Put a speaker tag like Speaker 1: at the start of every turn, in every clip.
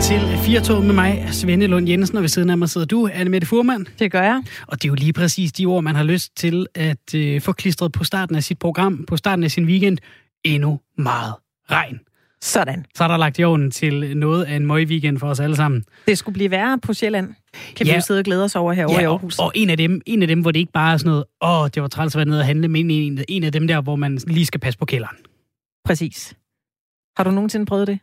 Speaker 1: til 4 med mig, Svende Lund Jensen, og ved siden af mig sidder du, Anne Mette Furman.
Speaker 2: Det gør jeg.
Speaker 1: Og det er jo lige præcis de ord, man har lyst til at øh, få klistret på starten af sit program, på starten af sin weekend. Endnu meget regn.
Speaker 2: Sådan.
Speaker 1: Så er der lagt jorden til noget af en møg weekend for os alle sammen.
Speaker 2: Det skulle blive værre på Sjælland. Kan ja. vi jo sidde og glæde os over herovre
Speaker 1: ja,
Speaker 2: i Aarhus.
Speaker 1: Og, og en, af dem, en af dem, hvor det ikke bare er sådan noget, åh, oh, det var træls at være nede og handle, men en, en af dem der, hvor man lige skal passe på kælderen.
Speaker 2: Præcis. Har du nogensinde prøvet det?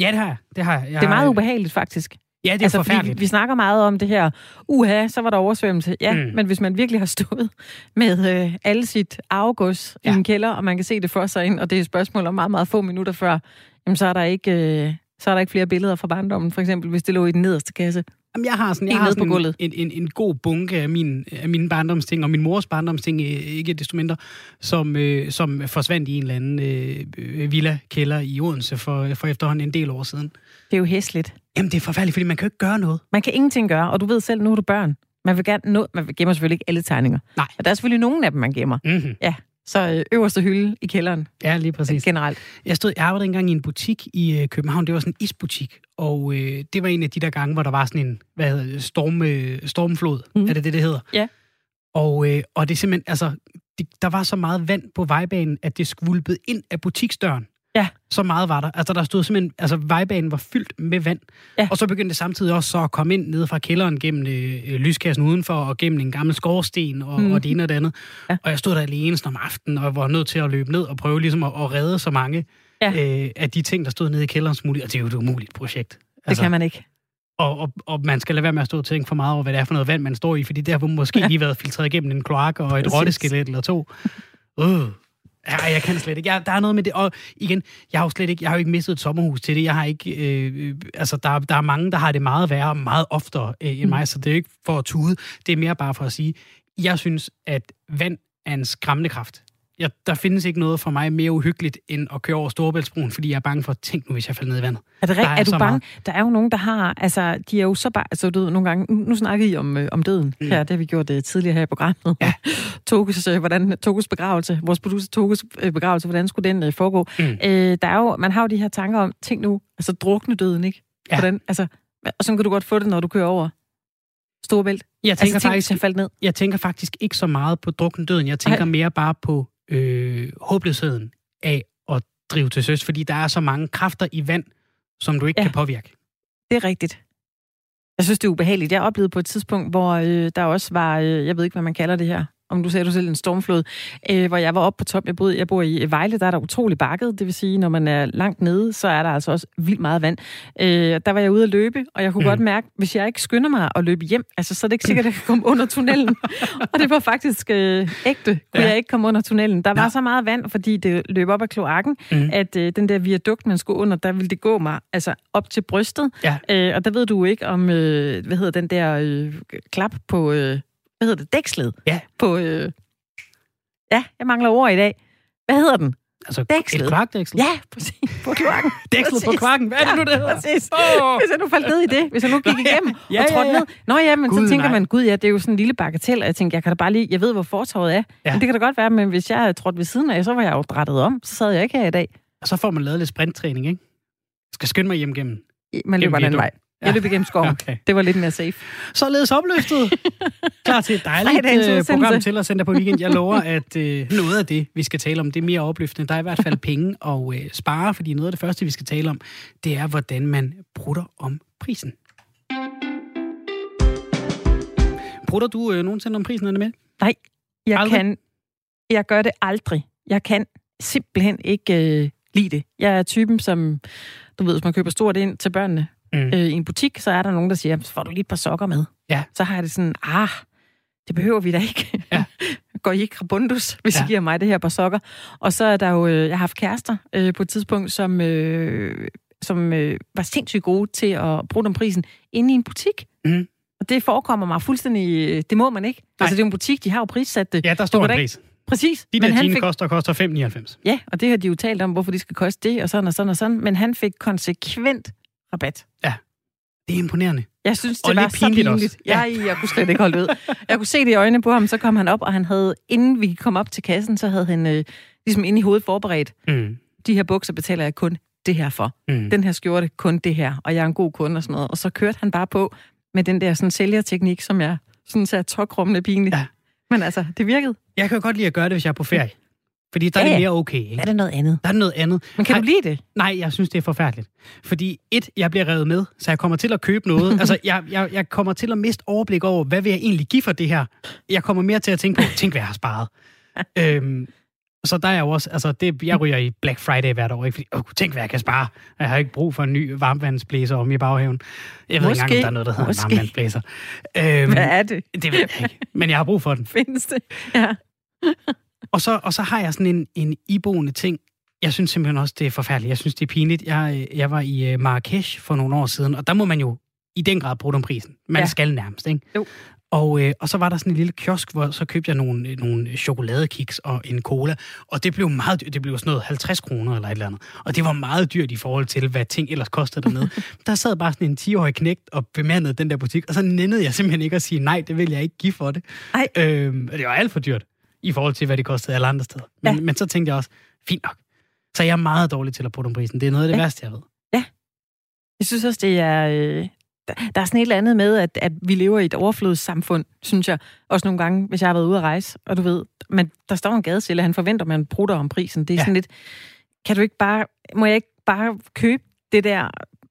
Speaker 1: Ja, det har jeg. Det, har jeg. jeg
Speaker 2: det er meget
Speaker 1: har...
Speaker 2: ubehageligt, faktisk.
Speaker 1: Ja, det er
Speaker 2: altså,
Speaker 1: forfærdeligt.
Speaker 2: Vi, vi snakker meget om det her, uha, så var der oversvømmelse. Ja, mm. men hvis man virkelig har stået med øh, alle sit arvegods ja. i en kælder, og man kan se det for sig ind, og det er et spørgsmål om meget, meget få minutter før, jamen, så er der ikke... Øh, så er der ikke flere billeder fra barndommen, for eksempel, hvis det lå i den nederste kasse.
Speaker 1: Jamen, jeg har sådan, jeg har sådan en, en, en, en god bunke af, min, af mine barndomsting, og min mors barndomsting, øh, ikke desto mindre, som, øh, som forsvandt i en eller anden øh, villa-kælder i Odense for, for efterhånden en del år siden.
Speaker 2: Det er jo hæsligt.
Speaker 1: Jamen, det er forfærdeligt, fordi man kan jo ikke gøre noget.
Speaker 2: Man kan ingenting gøre, og du ved selv, nu er du børn. Man vil gerne nå, man gemmer selvfølgelig ikke alle tegninger.
Speaker 1: Nej.
Speaker 2: Og der er selvfølgelig nogen af dem, man gemmer.
Speaker 1: Mm-hmm.
Speaker 2: Ja, så øh, øverste hylde i kælderen.
Speaker 1: Ja, lige præcis.
Speaker 2: Generelt.
Speaker 1: Jeg stod, jeg arbejdede engang i en butik i øh, København. Det var sådan en isbutik. Og øh, det var en af de der gange, hvor der var sådan en, hvad hedder det, storm, øh, stormflod. Mm. Er det det, det hedder?
Speaker 2: Ja.
Speaker 1: Og, øh, og det er simpelthen, altså, det, der var så meget vand på vejbanen, at det skvulpede ind af butiksdøren.
Speaker 2: Ja.
Speaker 1: Så meget var der. Altså, der stod simpelthen, altså, vejbanen var fyldt med vand.
Speaker 2: Ja.
Speaker 1: Og så begyndte det samtidig også så at komme ind ned fra kælderen gennem øh, lyskassen udenfor, og gennem en gammel skorsten, og, mm. og det ene og det andet. Ja. Og jeg stod der alene sådan om aftenen, og var nødt til at løbe ned og prøve ligesom at, at redde så mange ja. øh, af de ting, der stod nede i kælderen som muligt. Og det er jo et umuligt projekt.
Speaker 2: Altså, det kan man ikke.
Speaker 1: Og, og, og man skal lade være med at stå og tænke for meget over, hvad det er for noget vand, man står i, fordi det har måske ja. lige været filtreret igennem en kloak og et rotteskelet eller to. Uh. Ja, jeg kan slet ikke. Jeg, der er noget med det. Og igen, jeg har jo slet ikke, jeg har jo ikke mistet et sommerhus til det. Jeg har ikke, øh, altså der, der er mange, der har det meget værre, meget oftere øh, end mm. mig, så det er ikke for at tude. Det er mere bare for at sige, jeg synes, at vand er en skræmmende kraft. Ja, der findes ikke noget for mig mere uhyggeligt, end at køre over Storebæltsbroen, fordi jeg er bange for, at tænk nu, hvis jeg falder ned i vandet.
Speaker 2: Er det rigtigt? Er, er du bange? Meget. Der er jo nogen, der har, altså, de er jo så bare, altså du ved, nogle gange, nu snakker I om, øh, om døden mm. her, det har vi gjort det tidligere her i programmet.
Speaker 1: Ja.
Speaker 2: Toges, øh, hvordan, Toges begravelse, vores producer Toges øh, begravelse, hvordan skulle den øh, foregå? Mm. Øh, der er jo, man har jo de her tanker om, tænk nu, altså drukne døden, ikke?
Speaker 1: Ja.
Speaker 2: Hvordan, altså, og så kan du godt få det, når du kører over Storebælt.
Speaker 1: Jeg
Speaker 2: altså,
Speaker 1: tænker,
Speaker 2: tænk,
Speaker 1: faktisk,
Speaker 2: jeg faldt ned.
Speaker 1: jeg tænker faktisk ikke så meget på drukken døden. Jeg tænker Ej. mere bare på øh, håbløsheden af at drive til søs, fordi der er så mange kræfter i vand, som du ikke ja. kan påvirke.
Speaker 2: Det er rigtigt. Jeg synes, det er ubehageligt. Jeg oplevede på et tidspunkt, hvor øh, der også var, øh, jeg ved ikke, hvad man kalder det her, om du sagde du selv en stormflod, øh, hvor jeg var oppe på top. Jeg, boede, jeg bor i Vejle, der er der utrolig bakket. Det vil sige, når man er langt nede, så er der altså også vildt meget vand. Øh, der var jeg ude at løbe, og jeg kunne mm. godt mærke, hvis jeg ikke skynder mig at løbe hjem, altså, så er det ikke sikkert, at jeg kan komme under tunnelen. og det var faktisk øh, ægte. Kunne ja. jeg ikke komme under tunnelen. Der var ja. så meget vand, fordi det løb op ad kloakken, mm. at øh, den der viadukt, man skulle under, der ville det gå mig altså op til brystet.
Speaker 1: Ja.
Speaker 2: Øh, og der ved du ikke om, øh, hvad hedder den der øh, klap på... Øh, hvad hedder det, dækslet
Speaker 1: ja.
Speaker 2: på, øh, ja, jeg mangler ord i dag. Hvad hedder den?
Speaker 1: Altså
Speaker 2: dækslet.
Speaker 1: et kloakdæksel?
Speaker 2: Ja, præcis. På kloakken.
Speaker 1: Dækslet på kloakken. Hvad er det nu, det hedder?
Speaker 2: Præcis. Oh. Hvis jeg nu faldt ned i det, hvis jeg nu gik igennem
Speaker 1: ja,
Speaker 2: og trådte
Speaker 1: ja, ja.
Speaker 2: ned. Nå ja, men
Speaker 1: Gud,
Speaker 2: så tænker
Speaker 1: nej.
Speaker 2: man, gud ja, det er jo sådan en lille bagatel, og jeg tænker, jeg kan da bare lige, jeg ved, hvor fortorvet er.
Speaker 1: Ja.
Speaker 2: Men det kan da godt være, men hvis jeg havde trådt ved siden af, så var jeg jo drættet om. Så sad jeg ikke her i dag.
Speaker 1: Og så får man lavet lidt sprinttræning, ikke? Jeg skal skynde mig hjem gennem.
Speaker 2: Man løber den vej. Jeg løb igennem skoven.
Speaker 1: Okay.
Speaker 2: Det var lidt mere safe.
Speaker 1: Således opløftet. Klar til et dejligt
Speaker 2: udsendelse.
Speaker 1: program til at sende dig på weekend. Jeg lover, at øh, noget af det, vi skal tale om, det er mere opløftende. Der er i hvert fald penge og øh, spare, fordi noget af det første, vi skal tale om, det er, hvordan man brutter om prisen. Brutter du øh, nogensinde om prisen, Anne med?
Speaker 2: Nej, jeg
Speaker 1: Aldrig?
Speaker 2: kan... Jeg gør det aldrig. Jeg kan simpelthen ikke øh, lide det. Jeg er typen, som... Du ved, hvis man køber stort ind til børnene
Speaker 1: Mm.
Speaker 2: øh, i en butik, så er der nogen, der siger, så får du lige et par sokker med.
Speaker 1: Ja.
Speaker 2: Så har jeg det sådan, ah, det behøver vi da ikke.
Speaker 1: Ja.
Speaker 2: Går I ikke rabundus, hvis
Speaker 1: Ja.
Speaker 2: I giver mig det her par sokker? Og så er der jo, øh, jeg har haft kærester øh, på et tidspunkt, som, øh, som øh, var sindssygt gode til at bruge den prisen inde i en butik.
Speaker 1: Mm.
Speaker 2: Og det forekommer mig fuldstændig, øh, det må man ikke.
Speaker 1: Nej.
Speaker 2: Altså det er jo en butik, de har jo prissat det.
Speaker 1: Ja, der står en pris.
Speaker 2: Præcis.
Speaker 1: De
Speaker 2: men
Speaker 1: der
Speaker 2: han fik,
Speaker 1: koster, koster 5,99.
Speaker 2: ja, og det har de jo talt om, hvorfor de skal koste det, og sådan og sådan og sådan. Men han fik konsekvent rabat.
Speaker 1: Det er imponerende.
Speaker 2: Jeg synes, det
Speaker 1: Og
Speaker 2: var så
Speaker 1: pinligt
Speaker 2: pinligt. Ja. Jeg, jeg kunne slet ikke holde ud. Jeg kunne se det i øjnene på ham, så kom han op, og han havde, inden vi kom op til kassen, så havde han øh, ligesom inde i hovedet forberedt,
Speaker 1: Mm.
Speaker 2: de her bukser betaler jeg kun det her for. Mm. Den her skjorte, kun det her, og jeg er en god kunde og sådan noget. Og så kørte han bare på med den der sådan sælgerteknik, som jeg sådan sagde tokrummende pinligt. Ja. Men altså, det virkede.
Speaker 1: Jeg kan godt lide at gøre det, hvis jeg er på ferie. Fordi der ja, er det mere okay, ikke?
Speaker 2: Er det noget andet?
Speaker 1: Der er noget andet.
Speaker 2: Men kan Har... du lide det?
Speaker 1: Nej, jeg synes, det er forfærdeligt. Fordi et, jeg bliver revet med, så jeg kommer til at købe noget. altså, jeg, jeg, jeg kommer til at miste overblik over, hvad vil jeg egentlig give for det her? Jeg kommer mere til at tænke på, tænk, hvad jeg har sparet. øhm, så der er jo også, altså det, jeg ryger i Black Friday hvert år, ikke? Fordi, åh, tænk hvad jeg kan spare. Jeg har ikke brug for en ny varmvandsblæser om i baghaven. Jeg ved Måske. ikke engang, om der er noget, der hedder Måske. en varmvandsblæser.
Speaker 2: Øhm, hvad er det?
Speaker 1: Det ved jeg ikke, men jeg har brug for den.
Speaker 2: Findes det? Ja.
Speaker 1: Og, så, og så har jeg sådan en, en iboende ting. Jeg synes simpelthen også, det er forfærdeligt. Jeg synes, det er pinligt. Jeg, jeg var i øh, Marrakesh for nogle år siden, og der må man jo i den grad bruge om prisen. Man ja. skal nærmest, ikke? Jo. Og, øh, og så var der sådan en lille kiosk, hvor så købte jeg nogle, øh, nogle chokoladekiks og en cola. Og det blev meget dyrt. Det blev sådan noget 50 kroner eller et eller andet. Og det var meget dyrt i forhold til, hvad ting ellers kostede dernede. der sad bare sådan en 10-årig knægt og bemandede den der butik. Og så nændede jeg simpelthen ikke at sige, nej, det vil jeg ikke give for det. Ej. Øhm, det var alt for dyrt i forhold til, hvad det kostede alle andre steder. Men, ja. men så tænkte jeg også, fint nok. Så jeg er meget dårlig til at putte om prisen. Det er noget af det ja. værste, jeg ved.
Speaker 2: Ja. Jeg synes også, det er, øh, der, er sådan et eller andet med, at, at vi lever i et overflodssamfund, synes jeg. Også nogle gange, hvis jeg har været ude at rejse, og du ved, men der står en gadesælger, han forventer, at man bruger om prisen. Det er ja. sådan lidt, kan du ikke bare, må jeg ikke bare købe det der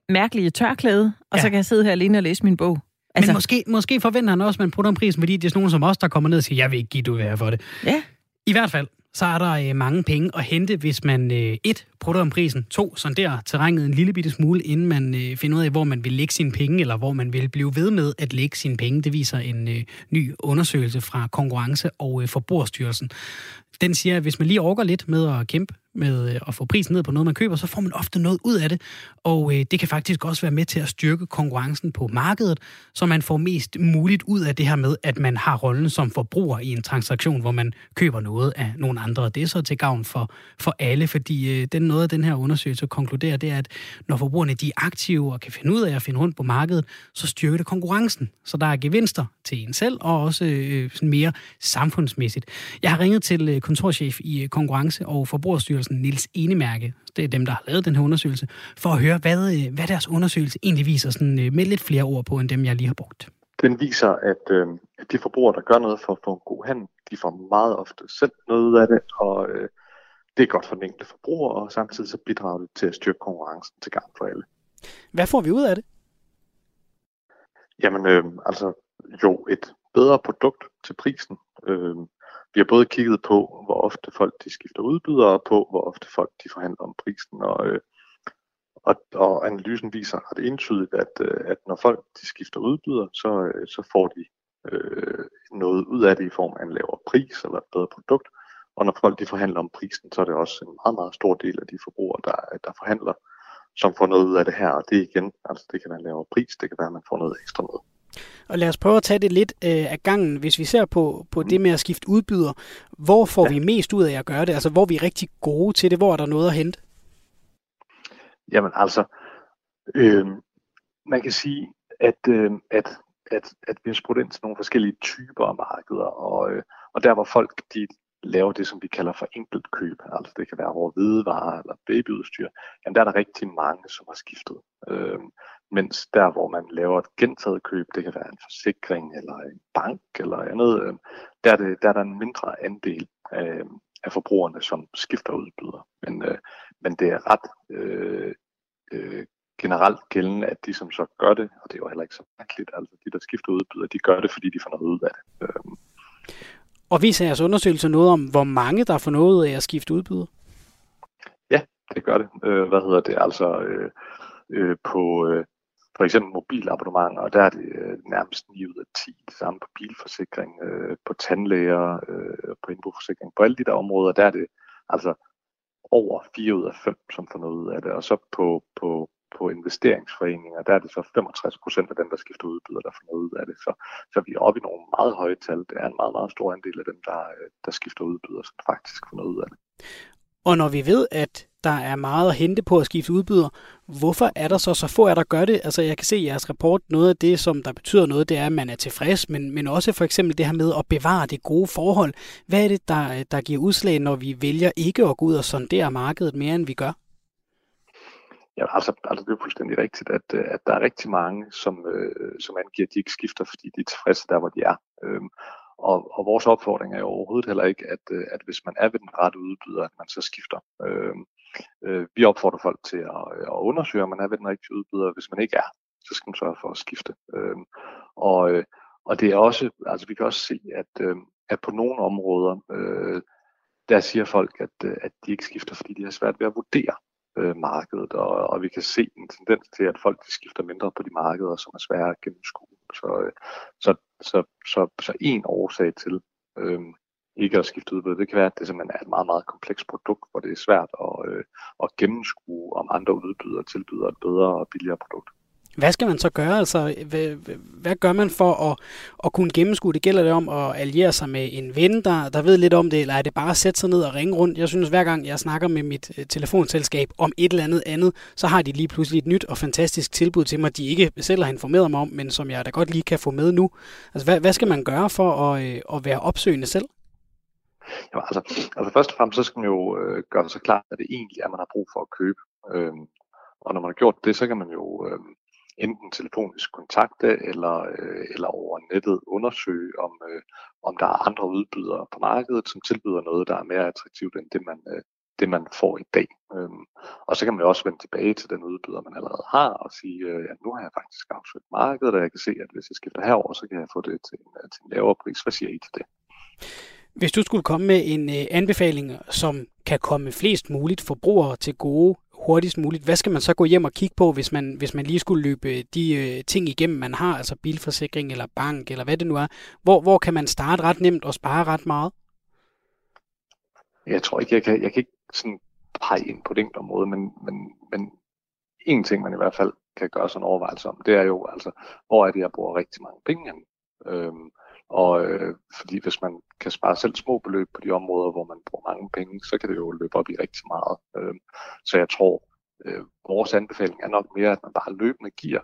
Speaker 2: mærkelige tørklæde, og ja. så kan jeg sidde her alene og læse min bog?
Speaker 1: Altså, men måske, måske forventer han også, at man putter om prisen, fordi det er sådan nogen som os, der kommer ned og siger, jeg vil ikke give, du vil for det.
Speaker 2: Ja.
Speaker 1: I hvert fald, så er der øh, mange penge at hente, hvis man øh, et, prutter om prisen, to, sonderer terrænet en lille bitte smule, inden man øh, finder ud af, hvor man vil lægge sine penge, eller hvor man vil blive ved med at lægge sine penge. Det viser en øh, ny undersøgelse fra Konkurrence- og øh, Forbrugerstyrelsen. Den siger, at hvis man lige overgår lidt med at kæmpe med øh, at få prisen ned på noget, man køber, så får man ofte noget ud af det. Og øh, det kan faktisk også være med til at styrke konkurrencen på markedet, så man får mest muligt ud af det her med, at man har rollen som forbruger i en transaktion, hvor man køber noget af nogle andre. Det er så til gavn for, for alle, fordi øh, den noget af den her undersøgelse konkluderer, det er, at når forbrugerne de er aktive og kan finde ud af at finde rundt på markedet, så styrker det konkurrencen. Så der er gevinster til en selv, og også øh, sådan mere samfundsmæssigt. Jeg har ringet til øh, kontorchef i øh, Konkurrence- og Forbrugerstyrelsen, Nils Enemærke, det er dem, der har lavet den her undersøgelse, for at høre, hvad, øh, hvad deres undersøgelse egentlig viser, sådan, med lidt flere ord på, end dem, jeg lige har brugt.
Speaker 3: Den viser, at, øh, at de forbrugere, der gør noget for at få en god handel, de får meget ofte selv noget ud af det, og øh, det er godt for den enkelte forbruger, og samtidig så bidrager det til at styrke konkurrencen til gavn for alle.
Speaker 1: Hvad får vi ud af det?
Speaker 3: Jamen, øh, altså jo et bedre produkt til prisen. Øh, vi har både kigget på, hvor ofte folk de skifter udbydere, og på, hvor ofte folk de forhandler om prisen. Og, øh, og, og analysen viser ret entydigt, at, øh, at når folk de skifter udbyder, så, øh, så får de øh, noget ud af det i form af en lavere pris eller et bedre produkt. Og når folk de forhandler om prisen, så er det også en meget, meget stor del af de forbrugere, der, der forhandler, som får noget ud af det her. Og det igen, altså det kan være en lavere pris, det kan være, at man får noget ekstra med.
Speaker 1: Og lad os prøve at tage det lidt øh, af gangen. Hvis vi ser på, på det med at skifte udbyder, hvor får ja. vi mest ud af at gøre det? Altså, hvor er vi rigtig gode til det? Hvor er der noget at hente?
Speaker 3: Jamen altså, øh, man kan sige, at, øh, at, at, at vi har spurgt ind til nogle forskellige typer af markeder, og, øh, og der hvor folk de laver det, som vi kalder for enkeltkøb, altså det kan være over hvidevarer eller babyudstyr, jamen der er der rigtig mange, som har skiftet. Øh, mens der, hvor man laver et gentaget køb, det kan være en forsikring eller en bank eller andet, øh, der, er det, der er der en mindre andel af, af forbrugerne, som skifter udbyder. Men, øh, men det er ret øh, øh, generelt gældende, at de, som så gør det, og det er jo heller ikke så mærkeligt, altså de, der skifter udbyder, de gør det, fordi de får noget ud af det. Øh.
Speaker 1: Og viser jeres undersøgelse noget om, hvor mange, der får noget af at skifte udbyder?
Speaker 3: Ja, det gør det. Øh, hvad hedder det? Altså øh, øh, på... Øh, for eksempel mobilabonnementer, og der er det øh, nærmest 9 ud af 10. Det samme på bilforsikring, øh, på tandlæger, øh, på indboforsikring. På alle de der områder, der er det altså over 4 ud af 5, som får noget ud af det. Og så på, på, på investeringsforeninger, der er det så 65 procent af dem, der skifter udbyder, der får noget ud af det. Så, så vi er oppe i nogle meget høje tal. Det er en meget, meget stor andel af dem, der, øh, der skifter udbyder, som faktisk får noget ud af det.
Speaker 1: Og når vi ved, at der er meget at hente på at skifte udbyder, hvorfor er der så så få af der gør det? Altså jeg kan se i jeres rapport, noget af det, som der betyder noget, det er, at man er tilfreds, men, men også for eksempel det her med at bevare det gode forhold. Hvad er det, der, der giver udslag, når vi vælger ikke at gå ud og sondere markedet mere, end vi gør?
Speaker 3: Ja, altså, altså det er fuldstændig rigtigt, at, øh, at der er rigtig mange, som, øh, som angiver, at de ikke skifter, fordi de er tilfredse der, hvor de er. Øhm, og, og vores opfordring er jo overhovedet heller ikke, at, øh, at hvis man er ved den rette udbyder, at man så skifter. Øhm, øh, vi opfordrer folk til at, øh, at undersøge, om man er ved den rigtige udbyder. Hvis man ikke er, så skal man sørge for at skifte. Øhm, og, øh, og det er også, altså vi kan også se, at, øh, at på nogle områder, øh, der siger folk, at, øh, at de ikke skifter, fordi de har svært ved at vurdere øh, markedet, og, og vi kan se en tendens til, at folk de skifter mindre på de markeder, som er svære at gennemskue. Så, øh, så, så, så, så en årsag til øh, ikke at skifte udbud, det kan være, at det simpelthen er et meget, meget komplekst produkt, hvor det er svært at, øh, at gennemskue, om andre udbydere tilbyder et bedre og billigere produkt.
Speaker 1: Hvad skal man så gøre? Altså, hvad, hvad gør man for at, at kunne gennemskue det? Gælder det om at alliere sig med en ven, der, der ved lidt om det, eller er det bare at sætte sig ned og ringe rundt? Jeg synes, hver gang jeg snakker med mit øh, telefonselskab om et eller andet andet, så har de lige pludselig et nyt og fantastisk tilbud til mig, de ikke selv har informeret mig om, men som jeg da godt lige kan få med nu. Altså, hvad, hvad skal man gøre for at, øh, at være opsøgende selv?
Speaker 3: Jamen, altså, altså først og fremmest så skal man jo øh, gøre sig klart, at det egentlig er, man har brug for at købe. Øhm, og når man har gjort det, så kan man jo øh, enten telefonisk kontakte eller, øh, eller over nettet undersøge, om, øh, om der er andre udbydere på markedet, som tilbyder noget, der er mere attraktivt end det, man, øh, det, man får i dag. Øhm, og så kan man jo også vende tilbage til den udbyder, man allerede har, og sige, øh, at nu har jeg faktisk afsøgt markedet, og jeg kan se, at hvis jeg skifter herover, så kan jeg få det til en, øh, til en lavere pris. Hvad siger I til det?
Speaker 1: Hvis du skulle komme med en øh, anbefaling, som kan komme flest muligt forbrugere til gode hurtigst muligt. Hvad skal man så gå hjem og kigge på, hvis man, hvis man lige skulle løbe øh, de øh, ting igennem, man har, altså bilforsikring eller bank eller hvad det nu er? Hvor, hvor kan man starte ret nemt og spare ret meget?
Speaker 3: Jeg tror ikke, jeg kan, jeg kan ikke sådan pege ind på det område, men, men, men en ting, man i hvert fald kan gøre sådan en overvejelse om, det er jo altså, hvor er det, jeg bruger rigtig mange penge? Øhm, og øh, fordi hvis man kan spare selv små beløb på de områder, hvor man bruger mange penge, så kan det jo løbe op i rigtig meget. Øh, så jeg tror, øh, vores anbefaling er nok mere, at man bare løbende giver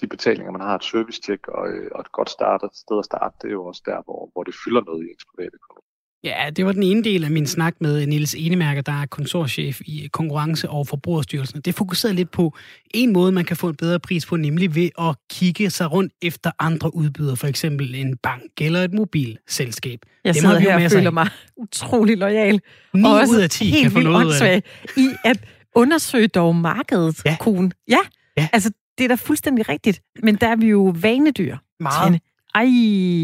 Speaker 3: de betalinger, man har et service-tjek og, øh, og et godt start, et sted at starte, det er jo også der, hvor, hvor det fylder noget i ens private økonomi.
Speaker 1: Ja, det var den ene del af min snak med Niels Enemærker, der er konsortchef i Konkurrence- og Forbrugerstyrelsen. Det fokuserede lidt på en måde, man kan få en bedre pris på, nemlig ved at kigge sig rundt efter andre udbydere, for eksempel en bank eller et mobilselskab.
Speaker 2: Jeg det sidder her og føler mig utrolig lojal.
Speaker 1: 9 og ud af 10 kan få noget ud af
Speaker 2: det. I at undersøge dog markedet, ja. Kun. Ja. ja, altså det er da fuldstændig rigtigt. Men der er vi jo vanedyr.
Speaker 1: Meget. Trine.
Speaker 2: Ej,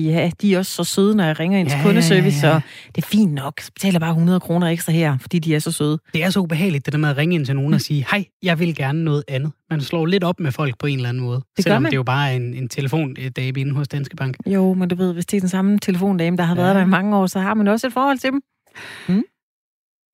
Speaker 2: ja, de er også så søde, når jeg ringer ind til ja, kundeservice, ja, ja. så det er fint nok. Så betaler bare 100 kroner ekstra her, fordi de er så søde.
Speaker 1: Det er så ubehageligt, det der med at ringe ind til nogen og sige, hej, jeg vil gerne noget andet. Man slår lidt op med folk på en eller anden måde. Det selvom det er jo bare en, en telefondame inde hos Danske Bank.
Speaker 2: Jo, men du ved, hvis det er den samme telefondame, der har ja. været der i mange år, så har man også et forhold til dem. Mm.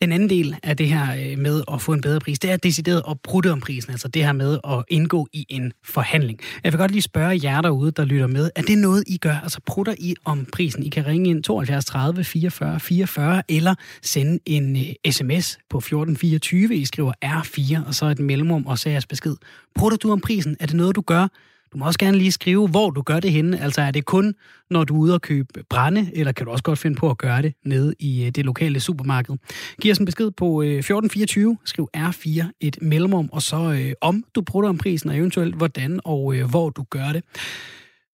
Speaker 1: Den anden del af det her øh, med at få en bedre pris, det er decideret at prutte om prisen, altså det her med at indgå i en forhandling. Jeg vil godt lige spørge jer derude, der lytter med, er det noget, I gør? Altså prutter I om prisen? I kan ringe ind 72 30 44 44 eller sende en øh, sms på 1424. I skriver R4 og så et mellemrum og så jeres besked. Prutter du om prisen? Er det noget, du gør? Du må også gerne lige skrive, hvor du gør det henne. Altså er det kun, når du er ude og købe brænde, eller kan du også godt finde på at gøre det nede i øh, det lokale supermarked. Giv os en besked på øh, 1424, skriv R4 et mellemrum, og så øh, om du bruger om prisen, og eventuelt hvordan og øh, hvor du gør det.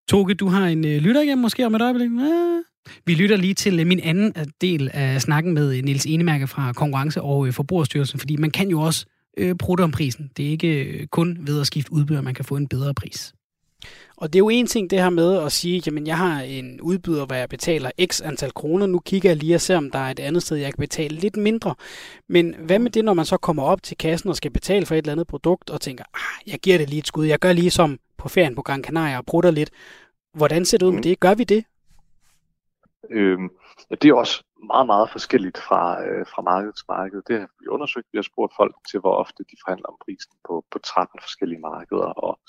Speaker 1: Toge, du har en øh, lytter igen måske om et øjeblik. Vi lytter lige til øh, min anden del af snakken med Nils Enemærke fra Konkurrence- og Forbrugerstyrelsen, fordi man kan jo også øh, bruge om prisen. Det er ikke kun ved at skifte udbyder, man kan få en bedre pris. Og det er jo en ting det her med at sige, jamen jeg har en udbyder, hvor jeg betaler x antal kroner. Nu kigger jeg lige og ser, om der er et andet sted, jeg kan betale lidt mindre. Men hvad med det, når man så kommer op til kassen og skal betale for et eller andet produkt, og tænker, ah, jeg giver det lige et skud. Jeg gør lige som på ferien på Gran Canaria og prutter lidt. Hvordan ser det ud med det? Gør vi det?
Speaker 3: Øhm, ja, det er også meget, meget forskelligt fra, øh, fra marked til marked. Det har vi undersøgt. Vi har spurgt folk til, hvor ofte de forhandler om prisen på, på 13 forskellige markeder. Og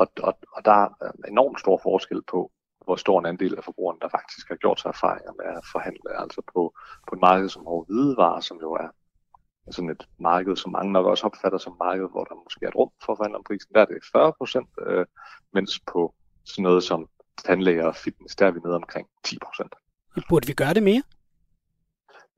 Speaker 3: og, og, og der er enormt stor forskel på, hvor stor en andel af forbrugerne, der faktisk har gjort sig erfaringer med at forhandle. Altså på, på et marked som over hvidevarer, som jo er sådan et marked, som mange nok også opfatter som marked, hvor der måske er et rum for at forhandle om prisen, der er det 40 procent, øh, mens på sådan noget som tandlæger og fitness, der er vi nede omkring 10 procent.
Speaker 1: Burde vi gøre det mere?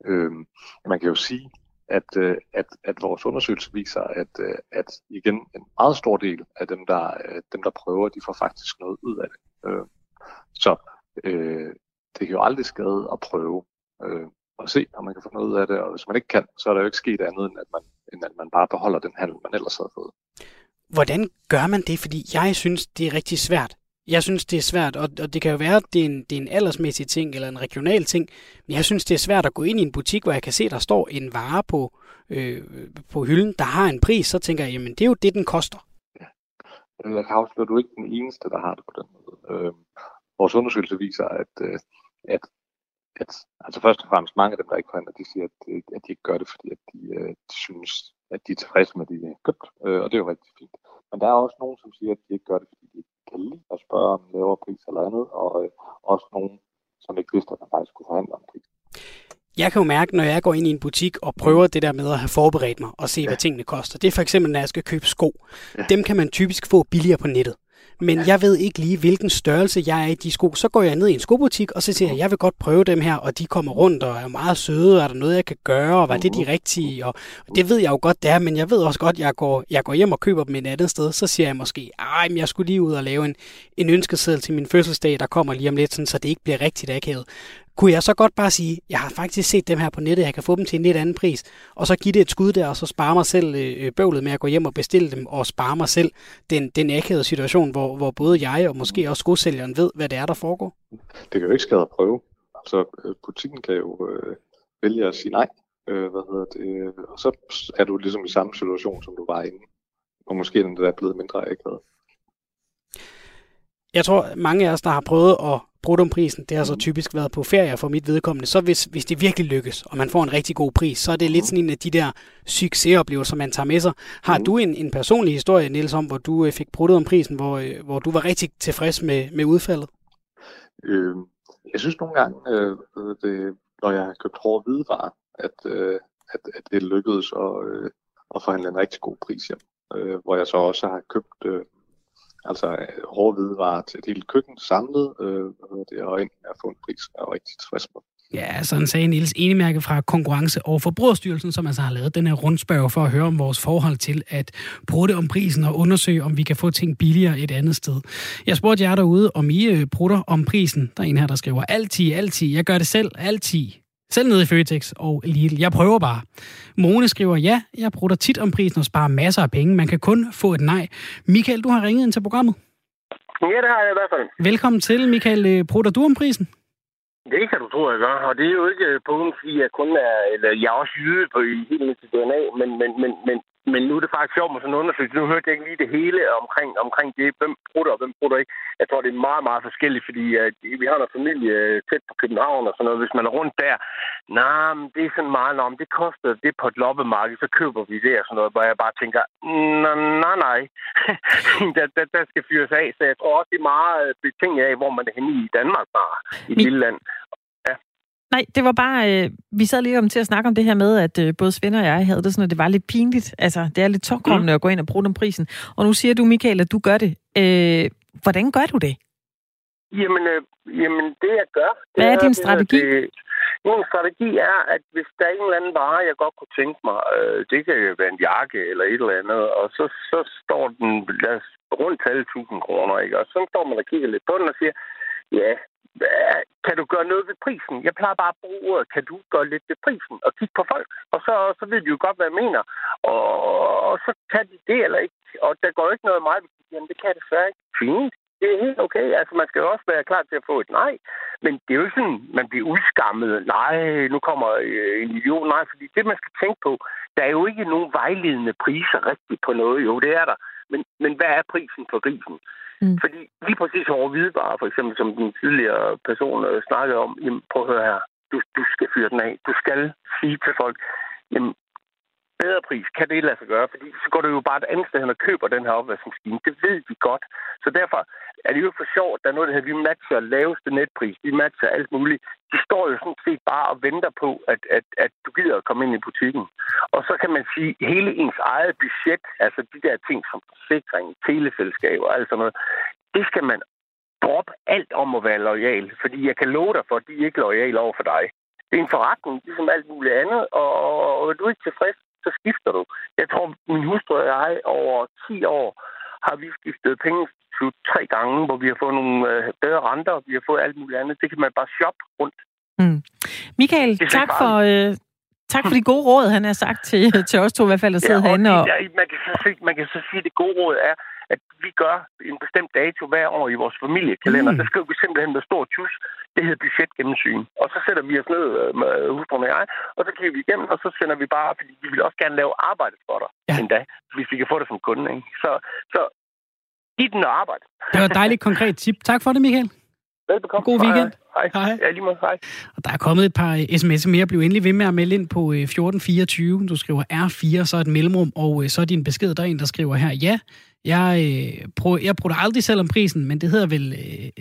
Speaker 3: Øhm, man kan jo sige, at, øh, at, at vores undersøgelse viser, at, øh, at igen en meget stor del af dem, der, øh, dem, der prøver, de får faktisk noget ud af det. Øh, så øh, det kan jo aldrig skade at prøve øh, og se, om man kan få noget ud af det. Og hvis man ikke kan, så er der jo ikke sket andet, end at man, end at man bare beholder den handel, man ellers havde fået.
Speaker 1: Hvordan gør man det? Fordi jeg synes, det er rigtig svært. Jeg synes, det er svært, og, og det kan jo være, at det er, en, det er en aldersmæssig ting eller en regional ting, men jeg synes, det er svært at gå ind i en butik, hvor jeg kan se, der står en vare på, øh, på hylden, der har en pris, så tænker jeg, jamen det er jo det, den koster. Ja.
Speaker 3: Jeg kan afsløre, at du er ikke den eneste, der har det på den måde. Øh, vores undersøgelse viser, at, øh, at, at altså først og fremmest mange af dem, der ikke forhandler, de siger, at, øh, at de ikke gør det, fordi at de, øh, de synes, at de er tilfredse med, det, de har købt, øh, og det er jo rigtig fint. Men der er også nogen, som siger, at de ikke gør det, fordi de ikke lide at spørge om lavere pris eller andet, og øh, også nogen, som ikke vidste, at man faktisk kunne forhandle om pris.
Speaker 1: Jeg kan jo mærke, når jeg går ind i en butik og prøver det der med at have forberedt mig og se, ja. hvad tingene koster. Det er for eksempel, når jeg skal købe sko. Ja. Dem kan man typisk få billigere på nettet men ja. jeg ved ikke lige, hvilken størrelse jeg er i de sko. Så går jeg ned i en skobutik, og så siger jeg, jeg vil godt prøve dem her, og de kommer rundt og er meget søde, er der noget, jeg kan gøre, og var det de rigtige? Og, og det ved jeg jo godt, det er, men jeg ved også godt, jeg går, jeg går hjem og køber dem et andet sted, så siger jeg måske, ej, men jeg skulle lige ud og lave en, en ønskeseddel til min fødselsdag, der kommer lige om lidt, sådan, så det ikke bliver rigtigt akavet kunne jeg så godt bare sige, jeg har faktisk set dem her på nettet, jeg kan få dem til en lidt anden pris, og så give det et skud der, og så spare mig selv øh, bøvlet med at gå hjem og bestille dem, og spare mig selv den, den akavede situation, hvor, hvor både jeg og måske også skodsælgeren ved, hvad det er, der foregår?
Speaker 3: Det kan jo ikke skade at prøve. Altså, øh, butikken kan jo øh, vælge at sige nej, øh, hvad hedder det, og så er du ligesom i samme situation, som du var inde. Og måske den der er blevet mindre akavet.
Speaker 1: Jeg tror, mange af os, der har prøvet at bruttomprisen, det har så typisk været på ferie for mit vedkommende. Så hvis, hvis det virkelig lykkes, og man får en rigtig god pris, så er det lidt sådan en af de der succesoplevelser, man tager med sig. Har du en, en personlig historie, Niels, om hvor du øh, fik bruttet om prisen, hvor, øh, hvor du var rigtig tilfreds med, med udfaldet?
Speaker 3: Øh, jeg synes nogle gange, øh, det, når jeg har købt hårde hvidevarer, at, øh, at, at det lykkedes at, øh, at forhandle en rigtig god pris hjem. Øh, hvor jeg så også har købt øh, Altså øh, hårde hvidevarer til et helt køkken samlet, øh, det er ind at få en pris, jeg er rigtig tilfreds med.
Speaker 1: Ja, sådan sagde Niels Enemærke fra Konkurrence- og Forbrugerstyrelsen, som altså har lavet den her rundspørg for at høre om vores forhold til at bruge det om prisen og undersøge, om vi kan få ting billigere et andet sted. Jeg spurgte jer derude, om I øh, om prisen. Der er en her, der skriver, altid, altid. Jeg gør det selv, altid. Selv nede i Føtex og Lidl. Jeg prøver bare. Mone skriver, ja, jeg bruger tit om prisen og sparer masser af penge. Man kan kun få et nej. Michael, du har ringet ind til programmet.
Speaker 4: Ja, det har jeg i hvert fald.
Speaker 1: Velkommen til, Michael. Øh, bruger du om prisen?
Speaker 4: Det kan du tro, jeg gør. Og det er jo ikke på grund fordi jeg kun er, eller jeg er også jyde på i helt mit DNA, men, men, men, men, men nu er det faktisk sjovt med sådan en undersøgelse. Nu hørte jeg ikke lige det hele omkring, omkring det, hvem bruger og hvem bruger ikke. Jeg tror, det er meget, meget forskelligt, fordi uh, vi har noget familie tæt på København og sådan noget. Hvis man er rundt der, nej, nah, det er sådan meget, om det koster det på et loppemarked, så køber vi det og sådan noget, hvor jeg bare tænker, nej, nej, nej, der, der, der skal fyres af. Så jeg tror også, det er meget betinget af, hvor man er henne i Danmark bare, i et lille land.
Speaker 2: Nej, det var bare, øh, vi sad lige om til at snakke om det her med, at øh, både Svend og jeg havde det sådan, at det var lidt pinligt. Altså, det er lidt tårkommende mm. at gå ind og bruge den prisen. Og nu siger du, Michael, at du gør det. Øh, hvordan gør du det?
Speaker 4: Jamen, øh, jamen det jeg gør... Det
Speaker 2: Hvad er, er din strategi? Det,
Speaker 4: min strategi er, at hvis der er en eller anden vare, jeg godt kunne tænke mig, øh, det kan jo være en jakke eller et eller andet, og så, så står den lad os, rundt til 1000 kroner, ikke? Og så står man og kigger lidt på den og siger, ja, kan du gøre noget ved prisen? Jeg plejer bare at bruge ordet, kan du gøre lidt ved prisen? Og kigge på folk, og så, så ved de jo godt, hvad jeg mener. Og, og så kan de det eller ikke. Og der går ikke noget meget, jamen det kan jeg desværre ikke. Fint. Det er helt okay. Altså, man skal jo også være klar til at få et nej. Men det er jo ikke sådan, man bliver udskammet. Nej, nu kommer øh, en million. Nej, fordi det, man skal tænke på, der er jo ikke nogen vejledende priser rigtigt på noget. Jo, det er der. Men, men hvad er prisen for prisen? Mm. Fordi lige præcis over hvidevarer, for eksempel, som den tidligere person øh, snakkede om, jamen, prøv at høre her, du, du skal fyre den af. Du skal sige til folk, jamen, bedre pris, kan det lade sig gøre? Fordi så går du jo bare et andet sted hen og køber den her opvaskemaskine. Det ved vi godt. Så derfor er det jo for sjovt, der er noget der det vi matcher laveste netpris, vi matcher alt muligt. De står jo sådan set bare og venter på, at, at, at du gider at komme ind i butikken. Og så kan man sige, hele ens eget budget, altså de der ting som forsikring, teleselskaber og alt sådan noget, det skal man droppe alt om at være lojal. Fordi jeg kan love dig for, at de er ikke lojale over for dig. Det er en forretning, ligesom alt muligt andet, og, og er du ikke tilfreds, så skifter du. Jeg tror, min hustru og jeg over 10 år har vi skiftet penge tre gange, hvor vi har fået nogle øh, bedre renter, og vi har fået alt muligt andet. Det kan man bare shoppe rundt.
Speaker 2: Mm. Michael, tak for, øh, tak for de gode råd, han har sagt til, til os to i hvert fald, at sidde ja, herinde. Og...
Speaker 4: man, kan så sige, man kan så sige, at det gode råd er, at vi gør en bestemt dato hver år i vores familiekalender. Mm. Der skriver vi simpelthen med stor tus. Det hedder budgetgennemsyn. Og så sætter vi os ned øh, med hustruen og jeg, og så kigger vi igennem, og så sender vi bare, fordi vi vil også gerne lave arbejde for dig ja. en dag, hvis vi kan få det som kunde. Ikke? Så, så giv den arbejde.
Speaker 1: Det var et dejligt konkret tip. Tak for det, Michael.
Speaker 4: Velbekomme.
Speaker 1: God weekend.
Speaker 4: Hej. Hej. Ja, lige måde. Hej.
Speaker 1: Og der er kommet et par sms'er mere. Bliv endelig ved med at melde ind på 1424. Øh, du skriver R4, så et mellemrum, og øh, så er din besked, der er en, der skriver her, ja, jeg, øh, prøver, jeg bruger aldrig selv om prisen, men det hedder, vel,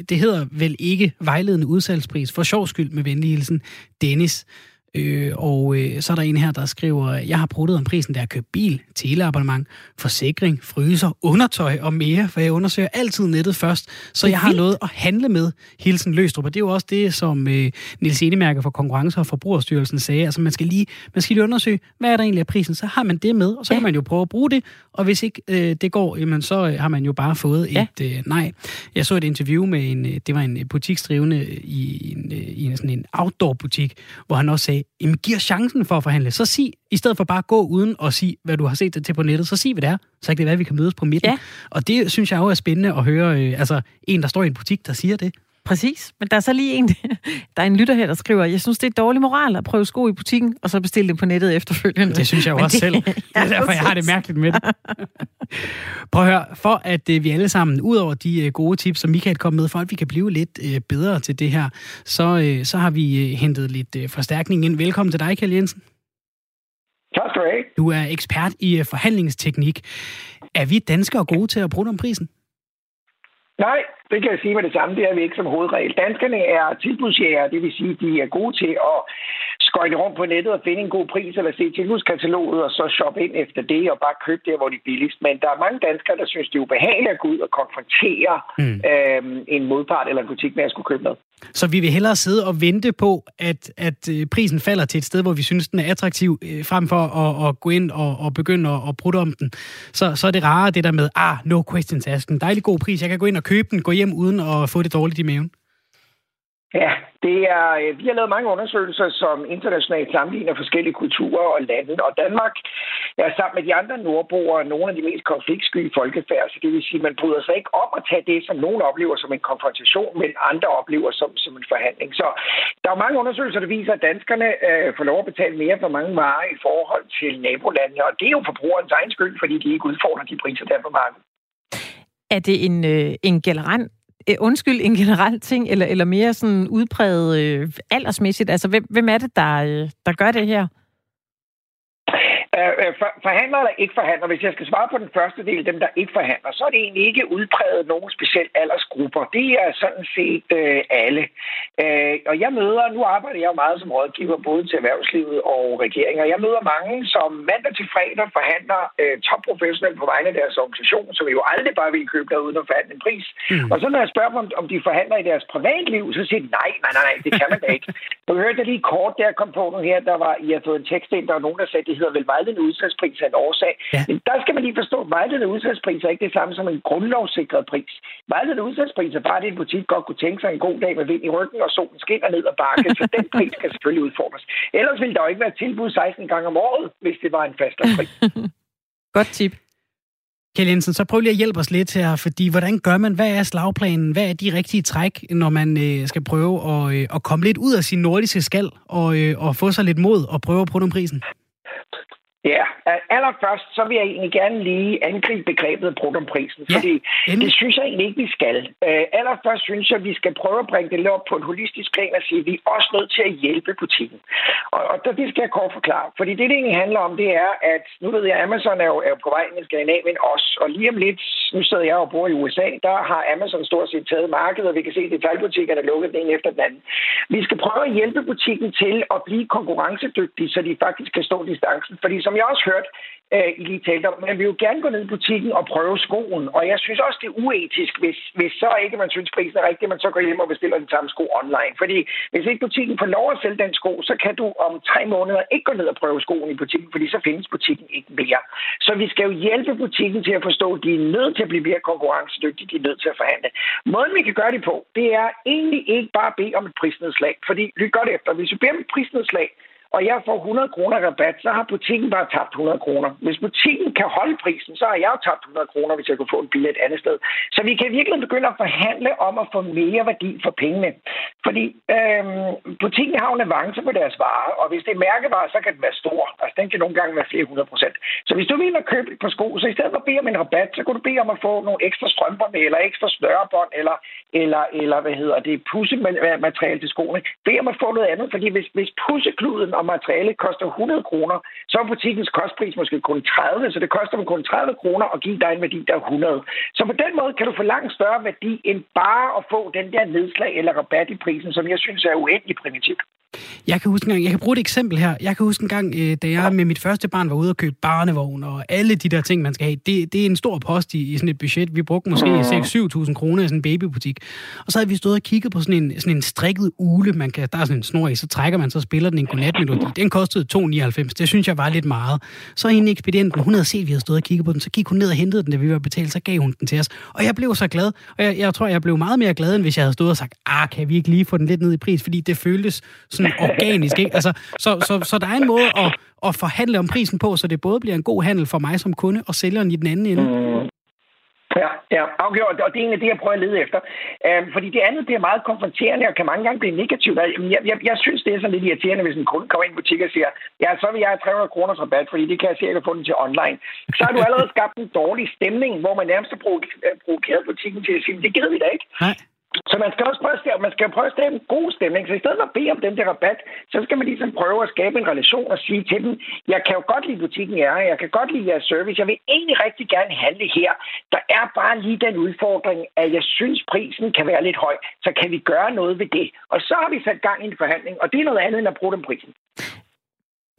Speaker 1: det hedder vel ikke vejledende udsalgspris. For sjov skyld med venlig hilsen, Dennis. Øh, og øh, så er der en her, der skriver, jeg har brugt om prisen, der har købt bil, teleabonnement, forsikring, fryser, undertøj og mere, for jeg undersøger altid nettet først, så jeg har noget at handle med. Hilsen Løstrup, og det er jo også det, som øh, Niels Enemærke for Konkurrence- og Forbrugerstyrelsen sagde. Altså man skal lige, man skal lige undersøge, hvad er der egentlig af prisen, så har man det med, og så ja. kan man jo prøve at bruge det, og hvis ikke øh, det går, jamen, så øh, har man jo bare fået ja. et øh, nej. Jeg så et interview med en, øh, det var en butiksdrivende i en, øh, i en, sådan en outdoor-butik, hvor han også sagde, jamen giv chancen for at forhandle. Så sig, i stedet for bare at gå uden og sige, hvad du har set det til på nettet, så sig, hvad det er. Så kan det være, at vi kan mødes på midten. Ja. Og det synes jeg også er spændende at høre, øh, altså en, der står i en butik, der siger det.
Speaker 2: Præcis. Men der er så lige en, der er en lytter her, der skriver, jeg synes, det er dårlig moral at prøve sko i butikken, og så bestille dem på nettet efterfølgende.
Speaker 1: Det synes jeg jo også det, selv. Det er derfor, jeg har det mærkeligt med det. Prøv at høre, for at uh, vi alle sammen, ud over de uh, gode tips, som Michael kom med, for at vi kan blive lidt uh, bedre til det her, så, så har vi hentet lidt forstærkning ind. Velkommen til dig, Kjell Jensen.
Speaker 5: Tak skal du have.
Speaker 1: Du er ekspert i forhandlingsteknik. Er vi danskere gode til at bruge om prisen?
Speaker 5: Nej, det kan jeg sige med det samme. Det er vi ikke som hovedregel. Danskerne er tilbudsjæger, det vil sige, at de er gode til at skøjte rundt på nettet og finde en god pris, eller se tilbudskataloget, og så shoppe ind efter det, og bare købe der, hvor de er billigst. Men der er mange danskere, der synes, det er ubehageligt at gå ud og konfrontere mm. øhm, en modpart eller en butik med at skulle købe noget.
Speaker 1: Så vi vil hellere sidde og vente på, at, at øh, prisen falder til et sted, hvor vi synes, den er attraktiv, øh, frem for at, at gå ind og, og begynde at, at prutte om den. Så, så er det rare det der med, ah, no questions asked. En dejlig god pris. Jeg kan gå ind og købe den, gå hjem uden at få det dårligt i maven.
Speaker 5: Ja, det er, øh, vi har lavet mange undersøgelser, som internationalt sammenligner forskellige kulturer og lande, og Danmark er sammen med de andre nordboere nogle af de mest konfliktsky folkefærd, så det vil sige, at man bryder sig ikke om at tage det, som nogen oplever som en konfrontation, men andre oplever som, som en forhandling. Så der er mange undersøgelser, der viser, at danskerne øh, får lov at betale mere for mange varer i forhold til nabolandene, og det er jo forbrugerens egen skyld, fordi de ikke udfordrer de priser, der på markedet.
Speaker 2: Er det en, øh, en generel Øh, undskyld, en generel ting, eller, eller mere sådan udpræget øh, aldersmæssigt? Altså, hvem, hvem er det, der, øh, der gør det her?
Speaker 5: Øh, øh, for, forhandler eller ikke forhandler, hvis jeg skal svare på den første del, dem der ikke forhandler, så er det egentlig ikke udpræget nogen speciel aldersgrupper. Det er sådan set øh, alle. Øh, og jeg møder, nu arbejder jeg meget som rådgiver både til erhvervslivet og regeringer. Jeg møder mange, som mandag til fredag forhandler øh, topprofessionelt på vegne af deres organisation, som jo aldrig bare vil købe der uden at forhandle en pris. Mm. Og så når jeg spørger dem, om de forhandler i deres privatliv, så siger de nej, nej, nej, nej det kan man da ikke. Du hørte lige kort, der kom på nu her, der var, I har fået en tekst ind, der var nogen, der sagde, det hedder vel vejledende udsalgspris er en årsag. Ja. Men der skal man lige forstå, at vejledende udsalgspris er ikke det samme som en grundlovssikret pris. Vejledende udsalgspris er bare det, en butik godt kunne tænke sig en god dag med vind i ryggen, og solen skinner ned ad bakken, så den pris skal selvfølgelig udfordres. Ellers ville der jo ikke være tilbud 16 gange om året, hvis det var en fast pris.
Speaker 2: godt tip.
Speaker 1: Kjell Jensen, så prøv lige at hjælpe os lidt her, fordi hvordan gør man, hvad er slagplanen, hvad er de rigtige træk, når man øh, skal prøve at, øh, at komme lidt ud af sin nordiske skal og, øh, og få sig lidt mod og prøve at prøve prisen?
Speaker 5: Ja, allerførst så vil jeg egentlig gerne lige angribe begrebet prisen, ja, fordi endelig. det synes jeg egentlig ikke, vi skal. Uh, allerførst synes jeg, at vi skal prøve at bringe det op på en holistisk plan og sige, at vi er også nødt til at hjælpe butikken. Og, og det skal jeg kort forklare. Fordi det, det egentlig handler om, det er, at nu ved jeg, Amazon er jo, er jo på vej ind i Skandinavien også. Og lige om lidt, nu sidder jeg og bor i USA, der har Amazon stort set taget markedet, og vi kan se, at detaljbutikkerne er lukket den ene efter den anden. Vi skal prøve at hjælpe butikken til at blive konkurrencedygtig, så de faktisk kan stå distancen. Fordi som jeg også hørt, øh, I lige talte om. Men vi vil jo gerne gå ned i butikken og prøve skoen. Og jeg synes også, det er uetisk, hvis, hvis så ikke man synes, prisen er rigtig, man så går hjem og bestiller den samme sko online. Fordi hvis ikke butikken får lov at sælge den sko, så kan du om tre måneder ikke gå ned og prøve skoen i butikken, fordi så findes butikken ikke mere. Så vi skal jo hjælpe butikken til at forstå, at de er nødt til at blive mere konkurrencedygtige, de er nødt til at forhandle. Måden, vi kan gøre det på, det er egentlig ikke bare at bede om et prisnedslag. Fordi, lyt godt efter, hvis vi beder om et prisnedslag, og jeg får 100 kroner rabat, så har butikken bare tabt 100 kroner. Hvis butikken kan holde prisen, så har jeg jo tabt 100 kroner, hvis jeg kunne få en billet et andet sted. Så vi kan virkelig begynde at forhandle om at få mere værdi for pengene. Fordi øhm, butikken har en avance på deres varer, og hvis det er mærkevarer, så kan den være stor. Altså den kan nogle gange være flere hundrede procent. Så hvis du vil at købe et par sko, så i stedet for at bede om en rabat, så kunne du bede om at få nogle ekstra strømper med, eller ekstra snørebånd, eller, eller, eller hvad hedder det, pussemateriale til skoene. Bed om at få noget andet, fordi hvis, hvis pussekluden og materiale koster 100 kroner, så er butikkens kostpris måske kun 30, så det koster dem kun 30 kroner at give dig en værdi, der er 100. Så på den måde kan du få langt større værdi, end bare at få den der nedslag eller rabat i prisen, som jeg synes er uendelig primitivt.
Speaker 1: Jeg kan huske en gang, jeg kan bruge et eksempel her. Jeg kan huske en gang, øh, da jeg med mit første barn var ude og købe barnevogn og alle de der ting, man skal have. Det, det er en stor post i, i sådan et budget. Vi brugte måske 6-7.000 kroner i sådan en babybutik. Og så havde vi stået og kigget på sådan en, sådan en strikket ule, man kan, der er sådan en snor i, så trækker man, så spiller den en godnatmelodi. Den kostede 2,99. Det synes jeg var lidt meget. Så en ekspedienten, hun havde set, at vi havde stået og kigget på den, så gik hun ned og hentede den, da vi var betalt, så gav hun den til os. Og jeg blev så glad, og jeg, jeg tror, jeg blev meget mere glad, end hvis jeg havde stået og sagt, ah, kan vi ikke lige få den lidt ned i pris, fordi det føltes sådan organisk. Ikke? Altså, så, så, så der er en måde at, at forhandle om prisen på, så det både bliver en god handel for mig som kunde og sælgeren i den anden ende. Mm.
Speaker 5: Ja, ja, afgjort. Og det er egentlig det, jeg prøver at lede efter. Øhm, fordi det andet, det er meget konfronterende og kan mange gange blive negativt. Jeg, jeg, jeg synes, det er sådan lidt irriterende, hvis en kunde kommer ind i butik og siger, ja, så vil jeg have 300 kroners rabat, fordi det kan jeg sikkert få den til online. Så har du allerede skabt en dårlig stemning, hvor man nærmest har provokeret butikken til at sige, det gider vi da ikke.
Speaker 1: Nej.
Speaker 5: Så man skal også prøve at, man skal prøve at skabe en god stemning. Så i stedet for at bede om den der rabat, så skal man ligesom prøve at skabe en relation og sige til dem, jeg kan jo godt lide butikken er, jeg kan godt lide jeres service, jeg vil egentlig rigtig gerne handle her. Der er bare lige den udfordring, at jeg synes, prisen kan være lidt høj. Så kan vi gøre noget ved det? Og så har vi sat gang i en forhandling, og det er noget andet end at bruge den prisen.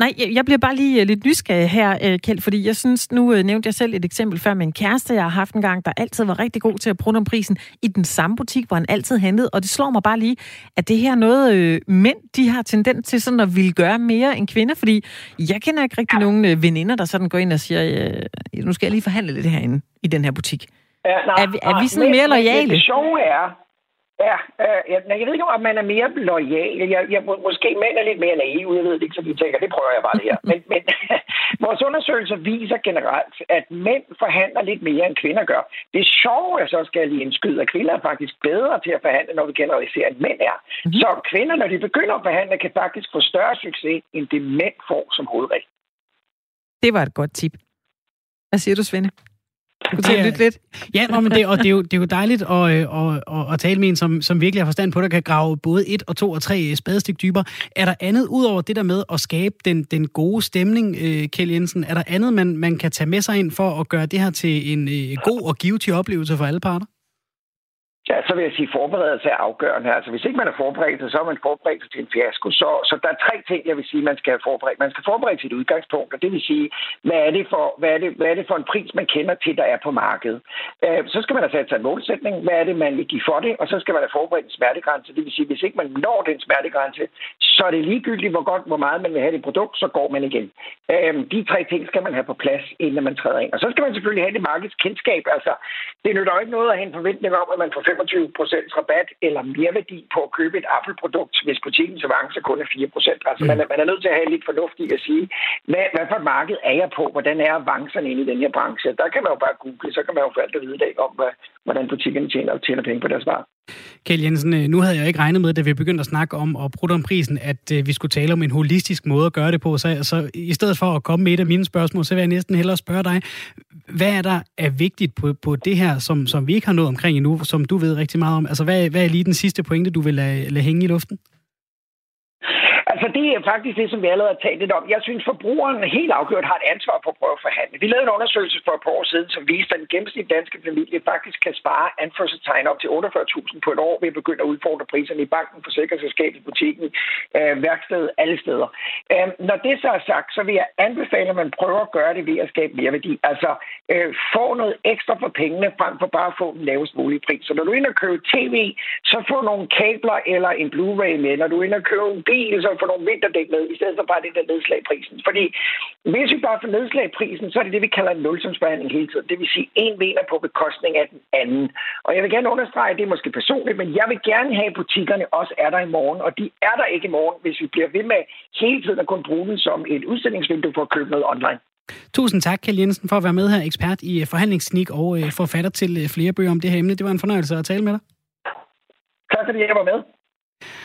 Speaker 2: Nej, jeg bliver bare lige øh, lidt nysgerrig her, øh, Kjeld, fordi jeg synes, nu øh, nævnte jeg selv et eksempel før med en kæreste, jeg har haft en gang, der altid var rigtig god til at bruge om prisen i den samme butik, hvor han altid handlede, og det slår mig bare lige, at det her noget, øh, mænd, de har tendens til sådan at ville gøre mere end kvinder, fordi jeg kender ikke rigtig ja. nogen øh, veninder, der sådan går ind og siger, øh, nu skal jeg lige forhandle lidt herinde i den her butik. Ja, nej, er, vi, er nej, vi sådan men, mere lojale?
Speaker 5: Det sjove er, Ja, øh, jeg, jeg ved ikke, om man er mere lojal. Jeg, jeg, måske mænd er lidt mere naive, jeg ved det ikke, så vi tænker, det prøver jeg bare det her. Men, men vores undersøgelser viser generelt, at mænd forhandler lidt mere, end kvinder gør. Det er sjovt, at så skal jeg lige indskyde, at kvinder er faktisk bedre til at forhandle, når vi generaliserer, end mænd er. Mm-hmm. Så kvinder, når de begynder at forhandle, kan faktisk få større succes, end det mænd får som hovedregel.
Speaker 2: Det var et godt tip. Hvad siger du, Svende? Du kunne tænke lidt lidt.
Speaker 1: Ja, nå, men det, og det, er jo, det er jo dejligt at, at, at, at tale med en, som, som virkelig har forstand på, der kan grave både et og to og tre spadestik dybere. Er der andet, ud over det der med at skabe den, den gode stemning, øh, Kjell Jensen, er der andet, man, man kan tage med sig ind for at gøre det her til en øh, god og givetig oplevelse for alle parter?
Speaker 5: Ja, så vil jeg sige, at forberedelse er afgørende. Altså, hvis ikke man er forberedt, så er man forberedt til en fiasko. Så, så der er tre ting, jeg vil sige, man skal have forberedt. Man skal forberede sit udgangspunkt, og det vil sige, hvad er det for, hvad er det, hvad er det for en pris, man kender til, der er på markedet. Øh, så skal man have sat sig en målsætning. Hvad er det, man vil give for det? Og så skal man have forberedt en smertegrænse. Det vil sige, hvis ikke man når den smertegrænse, så er det ligegyldigt, hvor godt, hvor meget man vil have det produkt, så går man igen. Øh, de tre ting skal man have på plads, inden man træder ind. Og så skal man selvfølgelig have det markedskendskab. Altså, det nytter jo ikke noget at have en forventning om, at man får 25% rabat eller mere værdi på at købe et Apple-produkt, hvis butikkens avance kun er 4 Altså, mm. man, er, man er nødt til at have lidt fornuft i at sige, hvad, hvad for et marked er jeg på? Hvordan er avancerne inde i den her branche? Der kan man jo bare google, så kan man jo få alt at vide dag om, hvad, hvordan butikkerne tjener, tjener penge på deres varer.
Speaker 1: Kjell Jensen, øh, nu havde jeg ikke regnet med, da vi begyndte at snakke om og bruge om prisen, at øh, vi skulle tale om en holistisk måde at gøre det på. Så, så i stedet for at komme med et af mine spørgsmål, så vil jeg næsten hellere spørge dig, hvad er der er vigtigt på, på det her, som, som vi ikke har nået omkring endnu, som du ved rigtig meget om? Altså, hvad, hvad er lige den sidste pointe, du vil lade, lade hænge i luften?
Speaker 5: Altså, det er faktisk det, som vi allerede har talt lidt om. Jeg synes, forbrugeren helt afgjort har et ansvar for at prøve at forhandle. Vi lavede en undersøgelse for et par år siden, som viste, at en gennemsnitlig danske familie faktisk kan spare anførselstegn op til 48.000 på et år ved at begynde at udfordre priserne i banken, forsikringsselskabet, butikken, øh, værkstedet, alle steder. Øh, når det så er sagt, så vil jeg anbefale, at man prøver at gøre det ved at skabe mere værdi. Altså, øh, få noget ekstra for pengene, frem for bare at få den lavest mulige pris. Så når du er inde og købe tv, så få nogle kabler eller en Blu-ray med. Når du er inde og købe en bil, så få nogle vinterdæk med, i stedet for bare det der nedslag prisen. Fordi hvis vi bare får nedslag prisen, så er det det, vi kalder en nulsumsbehandling hele tiden. Det vil sige, en vinder på bekostning af den anden. Og jeg vil gerne understrege, at det er måske personligt, men jeg vil gerne have, at butikkerne også er der i morgen. Og de er der ikke i morgen, hvis vi bliver ved med hele tiden at kunne bruge den som et udstillingsvindue for at købe noget online.
Speaker 1: Tusind tak, Kjell Jensen, for at være med her, ekspert i øh, forhandlingsteknik og øh, forfatter til øh, flere bøger om det her emne. Det var en fornøjelse at tale med dig.
Speaker 5: Tak fordi jeg var med.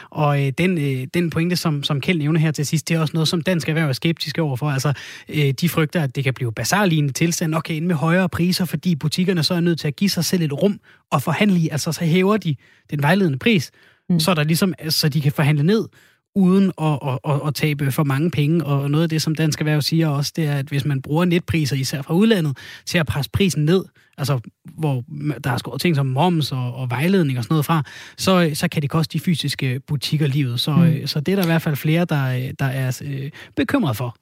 Speaker 1: Og øh, den, øh, den pointe, som, som Kjeld nævner her til sidst, det er også noget, som dansk erhverv er skeptiske overfor. Altså, øh, de frygter, at det kan blive bazarlignende tilstand, okay, ind med højere priser, fordi butikkerne så er nødt til at give sig selv et rum og forhandle i. Altså, så hæver de den vejledende pris, mm. så, der ligesom, så de kan forhandle ned, uden at, at, at, at tabe for mange penge. Og noget af det, som Dansk Erhverv siger også, det er, at hvis man bruger netpriser, især fra udlandet, til at presse prisen ned, altså hvor der er skåret ting som moms og, og vejledning og sådan noget fra, så, så kan det koste de fysiske butikker livet. Så, mm. så det er der i hvert fald flere, der, der er øh, bekymret for.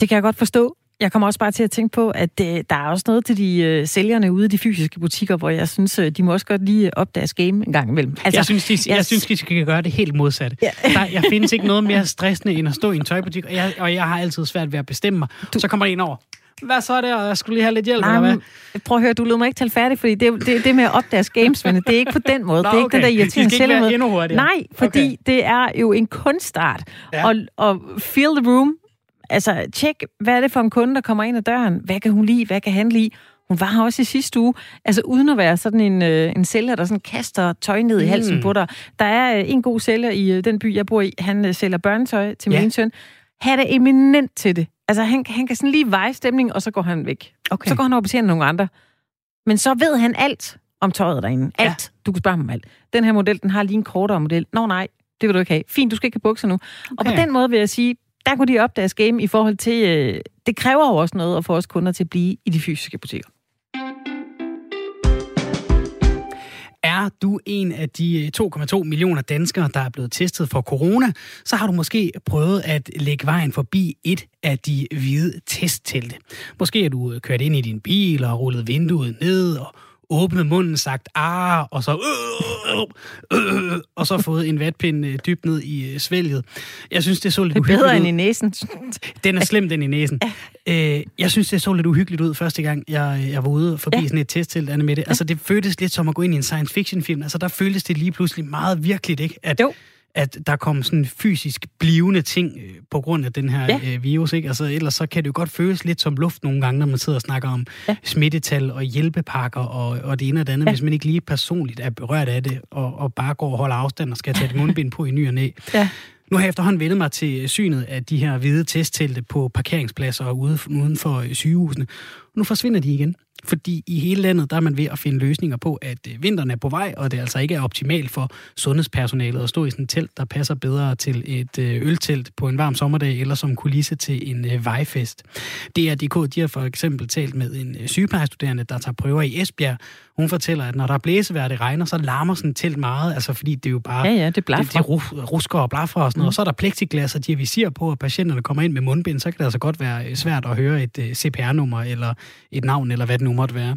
Speaker 2: Det kan jeg godt forstå. Jeg kommer også bare til at tænke på, at øh, der er også noget til de øh, sælgerne ude i de fysiske butikker, hvor jeg synes, øh, de må også godt lige op deres game en gang imellem.
Speaker 1: Altså, jeg, synes, de, jeg, jeg synes, de skal gøre det helt modsatte. Ja. Der, jeg findes ikke noget mere stressende, end at stå i en tøjbutik, og jeg, og jeg har altid svært ved at bestemme mig. Du... Så kommer der en over hvad så er det, og jeg skulle lige have lidt hjælp, Nej, eller
Speaker 2: hvad? Prøv at høre, du lød mig ikke tale færdig, fordi det, det, det med at opdage games, men det er ikke på den måde. Nå, det er ikke den der irriterende
Speaker 1: endnu hurtigere.
Speaker 2: Nej, fordi okay. det er jo en kunstart. Ja. Og, og feel the room, altså tjek, hvad er det for en kunde, der kommer ind ad døren? Hvad kan hun lide? Hvad kan han lide? Hun var her også i sidste uge, altså uden at være sådan en, øh, en sælger, der sådan kaster tøj ned i halsen mm. på dig. Der er øh, en god sælger i øh, den by, jeg bor i. Han øh, sælger børnetøj til ja. min søn. Han er eminent til det. Altså, han, han kan sådan lige veje stemning, og så går han væk. Okay. Så går han over betjener nogle andre. Men så ved han alt om tøjet derinde. Alt. Ja. Du kan spørge ham om alt. Den her model, den har lige en kortere model. Nå nej, det vil du ikke have. Fint, du skal ikke have bukser nu. Okay. Og på den måde vil jeg sige, der kunne de opdage game i forhold til, øh, det kræver jo også noget at få os kunder til at blive i de fysiske butikker.
Speaker 1: Er du en af de øh, 2,2 millioner danskere, der er blevet testet for corona, så har du måske prøvet at lægge vejen forbi et af de hvide testtelte. Måske er du øh, kørt ind i din bil og rullet vinduet ned og åbnet munden, sagt ah, og så øh, øh, øh, og så fået en vatpind øh, dybt ned i øh, svælget. Jeg synes, det så lidt uhyggeligt
Speaker 2: ud. Bedre end i næsen.
Speaker 1: Den er slem, den i næsen. Ja. Øh, jeg synes, det så lidt uhyggeligt ud første gang, jeg, jeg var ude forbi ja. sådan et testtelt, Anne med det. Altså, det føltes lidt som at gå ind i en science fiction film. Altså, der føltes det lige pludselig meget virkeligt, ikke? At, jo at der kom sådan fysisk blivende ting øh, på grund af den her ja. øh, virus. Ikke? Altså, ellers så kan det jo godt føles lidt som luft nogle gange, når man sidder og snakker om ja. smittetal og hjælpepakker og, og det ene og det andet, ja. hvis man ikke lige personligt er berørt af det, og, og bare går og holder afstand og skal tage et mundbind på i ny og næ. Ja. Nu har jeg efterhånden vendet mig til synet af de her hvide testtelte på parkeringspladser og uden for sygehusene. Nu forsvinder de igen. Fordi i hele landet, der er man ved at finde løsninger på, at øh, vinteren er på vej, og det altså ikke er optimalt for sundhedspersonalet at stå i sådan et telt, der passer bedre til et øh, øltelt på en varm sommerdag, eller som kulisse til en øh, vejfest. DRDK, de har for eksempel talt med en sygeplejestuderende, der tager prøver i Esbjerg. Hun fortæller, at når der er blæsevejr, det regner, så larmer sådan et telt meget, altså fordi det er jo bare...
Speaker 2: Ja, ja, det
Speaker 1: blaffer. Det, det rusker og blaffer og sådan noget. Mm. Og så er der plexiglas, og de visir på, at patienterne kommer ind med mundbind, så kan det altså godt være svært at høre et CPR-nummer, eller et navn, eller hvad det nu måtte være.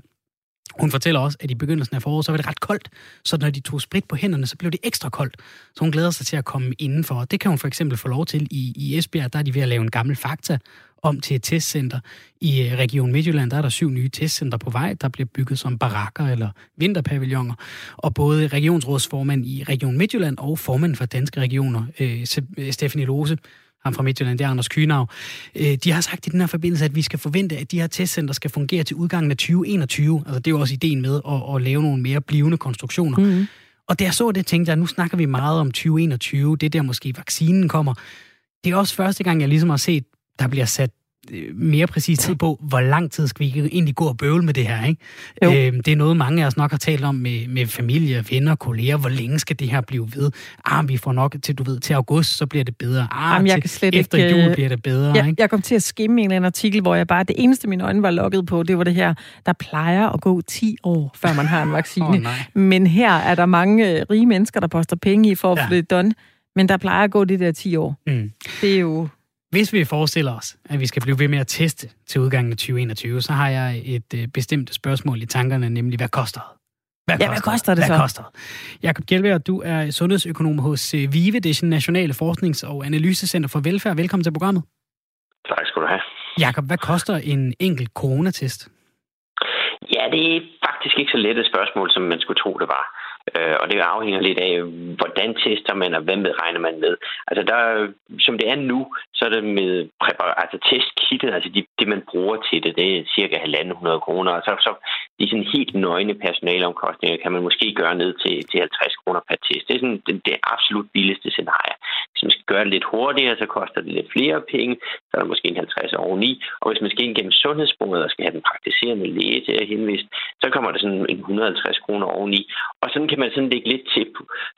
Speaker 1: Hun fortæller også, at i begyndelsen af foråret, så var det ret koldt, så når de tog sprit på hænderne, så blev det ekstra koldt. Så hun glæder sig til at komme indenfor. Det kan hun for eksempel få lov til i, i Esbjerg. Der er de ved at lave en gammel fakta om til et testcenter. I øh, Region Midtjylland, der er der syv nye testcenter på vej, der bliver bygget som barakker eller vinterpavilloner. Og både regionsrådsformand i Region Midtjylland og formand for Danske Regioner, øh, øh Stephanie Lose, ham fra Midtjylland, det er Anders Kynav, øh, de har sagt i den her forbindelse, at vi skal forvente, at de her testcenter skal fungere til udgangen af 2021. Altså det er jo også ideen med at, at lave nogle mere blivende konstruktioner. Mm-hmm. Og da jeg så det, tænkte jeg, nu snakker vi meget om 2021, det er der måske vaccinen kommer. Det er også første gang, jeg ligesom har set, der bliver sat mere præcis tid på, hvor lang tid skal vi egentlig gå og bøvle med det her, ikke? Jo. Øh, det er noget, mange af os nok har talt om med, med familie, venner, kolleger. Hvor længe skal det her blive ved? Ah, vi får nok til, du ved, til august, så bliver det bedre. Ah, Jamen, jeg til, kan slet efter ikke, jul bliver det bedre,
Speaker 2: jeg,
Speaker 1: ikke?
Speaker 2: Jeg kom til at skimme en eller anden artikel, hvor jeg bare, det eneste mine øjne var lukket på, det var det her, der plejer at gå 10 år, før man har en vaccine. oh, Men her er der mange øh, rige mennesker, der poster penge i for at ja. få det done. Men der plejer at gå de der 10 år. Mm. Det er jo...
Speaker 1: Hvis vi forestiller os, at vi skal blive ved med at teste til udgangen af 2021, så har jeg et øh, bestemt spørgsmål i tankerne, nemlig hvad koster det?
Speaker 2: Hvad ja, koster, hvad koster det
Speaker 1: hvad så? Koster? Jakob Gjelvær, du er sundhedsøkonom hos øh, VIVE, det er Nationale Forsknings- og Analysecenter for Velfærd. Velkommen til programmet.
Speaker 6: Tak skal du have.
Speaker 1: Jakob, hvad koster en enkelt coronatest?
Speaker 6: Ja, det er faktisk ikke så let et spørgsmål, som man skulle tro, det var. Øh, og det afhænger lidt af, hvordan tester man, og hvem regner man med. Altså der, som det er nu, så er det med altså testkittet, altså de, det, man bruger til det, det er cirka 1.500 kroner. Og så, så de sådan helt nøgne personaleomkostninger kan man måske gøre ned til, til 50 kroner per test. Det er sådan det, det absolut billigste scenarie. Hvis man skal gøre det lidt hurtigere, så koster det lidt flere penge. Så er der måske en 50 oveni. Og hvis man skal ind gennem sundhedsbordet og skal have den praktiserende læge til at henvise, så kommer der sådan en 150 kroner oveni. Og sådan kan man sådan lægge lidt til.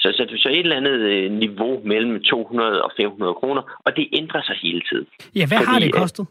Speaker 6: Så, så, så et eller andet øh, niveau mellem 200 og 500 kroner, og det ændrer sig hele tiden.
Speaker 1: Ja, hvad Fordi, har det kostet?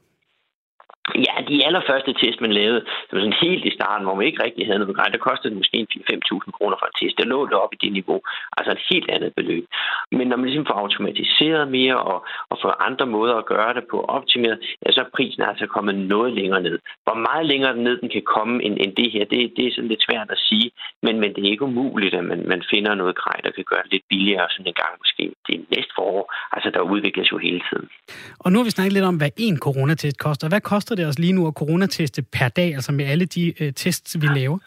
Speaker 6: Ja, de allerførste test, man lavede, det var sådan helt i starten, hvor man ikke rigtig havde noget grej, der kostede det måske 5.000 kroner for en test. Det lå det op i det niveau, altså et helt andet beløb. Men når man ligesom får automatiseret mere og, og får andre måder at gøre det på optimeret, ja, så er prisen altså kommet noget længere ned. Hvor meget længere ned den kan komme end, end det her, det, det er sådan lidt svært at sige, men, men det er ikke umuligt, at man, man finder noget grej, der kan gøre det lidt billigere sådan en gang måske det næste forår. Altså, der udvikles jo hele tiden.
Speaker 1: Og nu har vi snakket lidt om, hvad en coronatest koster. Hvad koster det os lige nu at coronateste per dag, altså med alle de øh, tests, vi laver?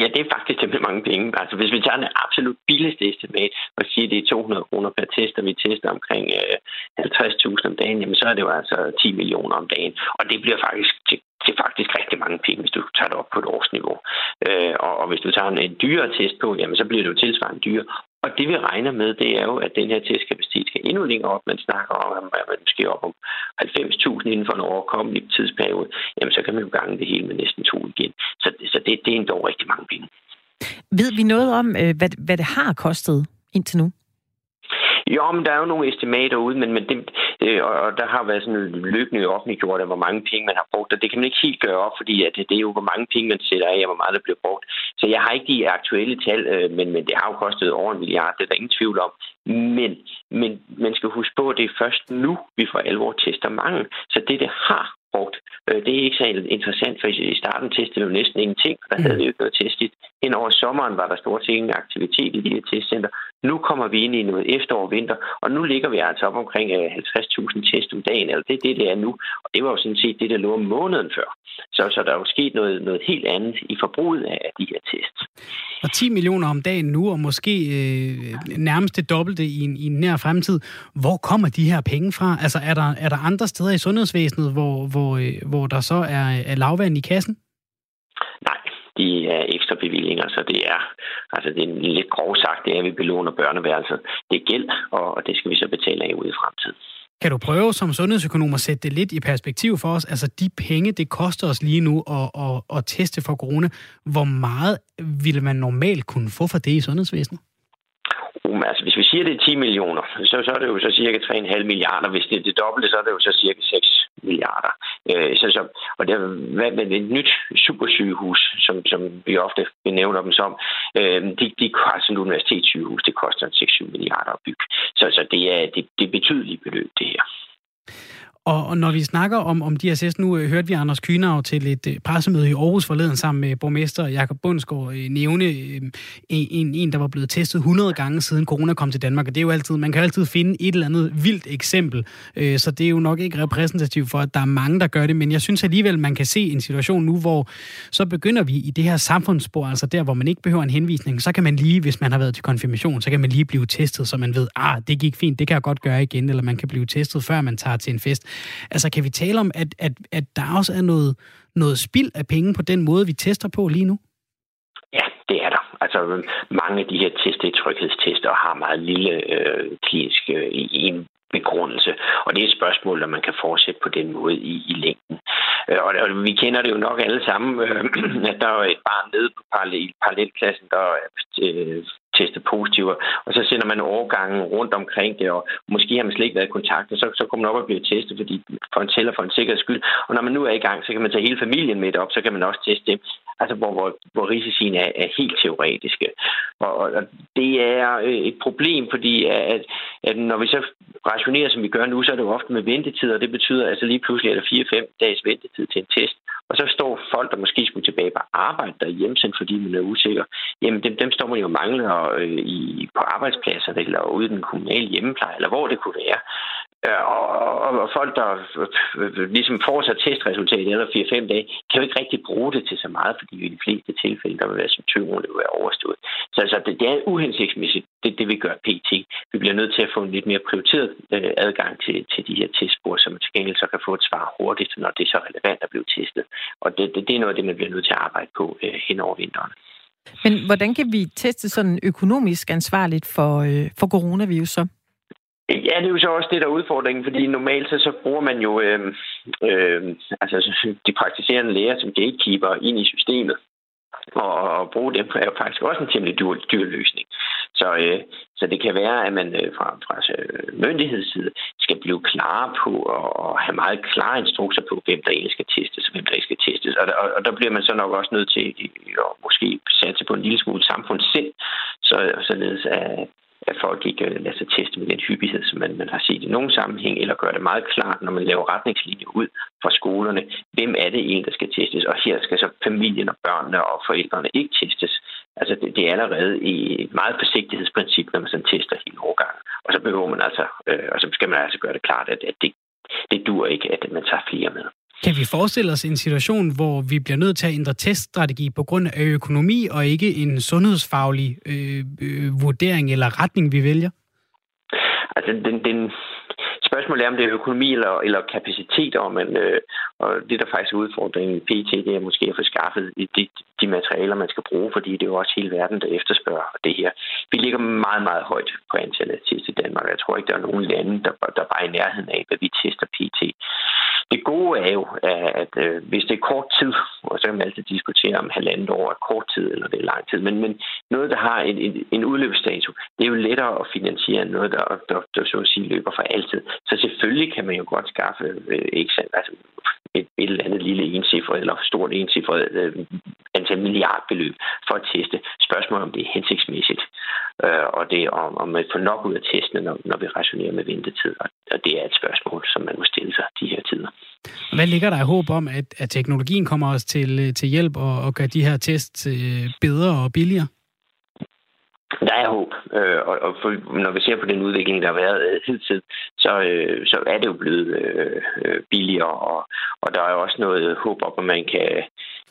Speaker 6: Ja, det er faktisk temmelig mange penge. Altså, hvis vi tager den absolut billigste estimat og siger, at det er 200 kroner per test, og vi tester omkring øh, 50.000 om dagen, jamen så er det jo altså 10 millioner om dagen. Og det bliver faktisk til, til faktisk rigtig mange penge, hvis du tager det op på et årsniveau. Øh, og, og hvis du tager en, en dyrere test på, jamen så bliver det jo tilsvarende dyre. Og det vi regner med, det er jo, at den her testkapacitet skal endnu længere op. Man snakker om, at man måske op om 90.000 inden for en overkommelig tidsperiode. Jamen, så kan man jo gange det hele med næsten to igen. Så, så det, det er endda rigtig mange penge.
Speaker 2: Ved vi noget om, øh, hvad, hvad det har kostet indtil nu?
Speaker 6: Jo, men der er jo nogle estimater ude, men, men det, øh, og der har været sådan løbende offentliggjort af, hvor mange penge man har brugt, og det kan man ikke helt gøre op, fordi at det, det er jo, hvor mange penge man sætter af, og hvor meget der bliver brugt. Så jeg har ikke de aktuelle tal, øh, men, men det har jo kostet over en milliard, det er der ingen tvivl om. Men, men man skal huske på, at det er først nu, vi får alvor tester mange. Så det, det har brugt. Øh, det er ikke så interessant, for i starten testede vi jo næsten ingenting, og der havde vi jo ikke noget testet. Ind over sommeren var der stort set ingen aktivitet i de her testcenter. Nu kommer vi ind i noget efterår og vinter, og nu ligger vi altså op omkring 50.000 øh, test om dagen, eller det er det, det er nu. Og det var jo sådan set det, der lå om måneden før. Så, så der er jo sket noget, noget helt andet i forbruget af de her tests.
Speaker 1: Og 10 millioner om dagen nu, og måske øh, nærmest det dobbelte i en, i en nær fremtid. Hvor kommer de her penge fra? Altså er der, er der andre steder i sundhedsvæsenet, hvor, hvor, øh, hvor der så er, er lavvand i kassen?
Speaker 6: Nej, de er ekstra bevillinger, så det er, altså det er lidt grov sagt, det er, at vi belåner børneværelset. Det er gæld, og det skal vi så betale af ud i fremtiden.
Speaker 1: Kan du prøve som sundhedsøkonom at sætte det lidt i perspektiv for os? Altså de penge, det koster os lige nu at, at, at teste for corona. Hvor meget ville man normalt kunne få for det i sundhedsvæsenet?
Speaker 6: Um, altså, hvis vi siger, det er 10 millioner, så, så er det jo så cirka 3,5 milliarder. Hvis det er det dobbelte, så er det jo så cirka 6 milliarder. Øh, så, så, og det hvad med et nyt supersygehus, som, som vi ofte benævner dem som, øh, de, de, koster altså et universitetssygehus, det koster 6-7 milliarder at bygge. Så, så det, er, det, det er betydelige beløb, det her.
Speaker 1: Og, og når vi snakker om, om DSS, nu øh, hørte vi Anders Kynav til et øh, pressemøde i Aarhus forleden sammen med borgmester Jakob Bundsgaard øh, nævne øh, en, en, der var blevet testet 100 gange siden corona kom til Danmark. Og det er jo altid, man kan altid finde et eller andet vildt eksempel. Øh, så det er jo nok ikke repræsentativt for, at der er mange, der gør det. Men jeg synes alligevel, man kan se en situation nu, hvor så begynder vi i det her samfundsspor, altså der, hvor man ikke behøver en henvisning, så kan man lige, hvis man har været til konfirmation, så kan man lige blive testet, så man ved, ah, det gik fint, det kan jeg godt gøre igen, eller man kan blive testet, før man tager til en fest. Altså kan vi tale om, at, at, at der også er noget, noget spild af penge på den måde, vi tester på lige nu?
Speaker 6: Ja, det er der. Altså mange af de her test, tryghedstester, har meget lille øh, klinisk, øh, i en begrundelse. Og det er et spørgsmål, der man kan fortsætte på den måde i, i længden. Øh, og, og vi kender det jo nok alle sammen, øh, at der er et barn nede på parallel, parallelklassen, der øh, testet positive, og så sender man overgangen rundt omkring det, og måske har man slet ikke været i kontakt, og så, så kommer man op og bliver testet fordi, for en tæller for en sikkerheds skyld. Og når man nu er i gang, så kan man tage hele familien med op, så kan man også teste dem altså hvor, hvor, hvor risicien er, er helt teoretiske. Og, og det er øh, et problem, fordi at, at når vi så rationerer, som vi gør nu, så er det jo ofte med ventetider, og det betyder, altså lige pludselig at der 4-5 dages ventetid til en test. Og så står folk, der måske skulle tilbage på arbejde derhjemme, fordi man er usikker, jamen dem, dem står man jo mangler øh, i, på arbejdspladser eller ude i den kommunale hjemmepleje, eller hvor det kunne være. Øh, og, og, og folk, der øh, ligesom får sig testresultatet eller 4-5 dage, kan jo ikke rigtig bruge det til så meget, fordi i de fleste tilfælde, der vil være symptomer, det vil være overstået. Så altså, det, det er uhensigtsmæssigt, det, det vi gør PT. Vi bliver nødt til at få en lidt mere prioriteret øh, adgang til, til de her testspor, så man til gengæld så kan få et svar hurtigt, når det er så relevant at blive testet. Og det, det, det er noget af det, man bliver nødt til at arbejde på øh, hen over vinteren.
Speaker 2: Men hvordan kan vi teste sådan økonomisk ansvarligt for, øh, for coronavirus så?
Speaker 6: Ja, det er jo så også det, der er udfordringen, fordi normalt så, så bruger man jo øh, øh, altså, de praktiserende læger som gatekeeper ind i systemet. Og at bruge dem er jo faktisk også en temmelig dyr, dyr løsning. Så, øh, så det kan være, at man øh, fra, fra øh, myndighedsside skal blive klar på og have meget klare instrukser på, hvem der egentlig skal testes og hvem der ikke skal testes. Og, og, og der bliver man så nok også nødt til at måske satse på en lille smule samfundssind, så, således at at folk ikke øh, lader sig teste med den hyppighed, som man, man har set i nogen sammenhæng, eller gør det meget klart, når man laver retningslinjer ud fra skolerne, hvem er det egentlig, der skal testes, og her skal så familien og børnene og forældrene ikke testes. Altså det, det er allerede i et meget forsigtighedsprincip, når man sådan tester hele årgangen. Og så behøver man altså, øh, og så skal man altså gøre det klart, at, at det, det dur ikke, at man tager flere med.
Speaker 1: Kan vi forestille os en situation, hvor vi bliver nødt til at ændre teststrategi på grund af økonomi og ikke en sundhedsfaglig øh, øh, vurdering eller retning, vi vælger?
Speaker 6: Altså, den, den, spørgsmålet er, om det er økonomi eller, eller kapacitet, og, man, øh, og det, der faktisk er udfordringen i PT, det er måske at få skaffet de, de materialer, man skal bruge, fordi det er jo også hele verden, der efterspørger det her. Vi ligger meget, meget højt på antallet af test i Danmark. Jeg tror ikke, der er nogen lande, der, der bare er i nærheden af, hvad vi tester PT. Det gode er jo, at, øh, hvis det er kort tid, og så kan man altid diskutere om halvandet år er kort tid, eller det er lang tid, men, men noget, der har en, en, en udløbsdato, det er jo lettere at finansiere end noget, der, der, der så at sige løber for altid. Så selvfølgelig kan man jo godt skaffe øh, ikke, altså, et, et eller andet lille encifret eller stort encifret øh, antal milliardbeløb for at teste. Spørgsmålet om det er hensigtsmæssigt, øh, og det om, om man får nok ud af testene, når, når vi rationerer med ventetid. Og det er et spørgsmål, som man må stille sig de her tider.
Speaker 1: Hvad ligger der i håb om, at, at teknologien kommer os til, til hjælp og, og gør de her tests øh, bedre og billigere?
Speaker 6: Der er håb, øh, og, og for, når vi ser på den udvikling, der har været øh, hidtil, så, øh, så er det jo blevet øh, øh billigere, og, og der er også noget håb om, at man kan,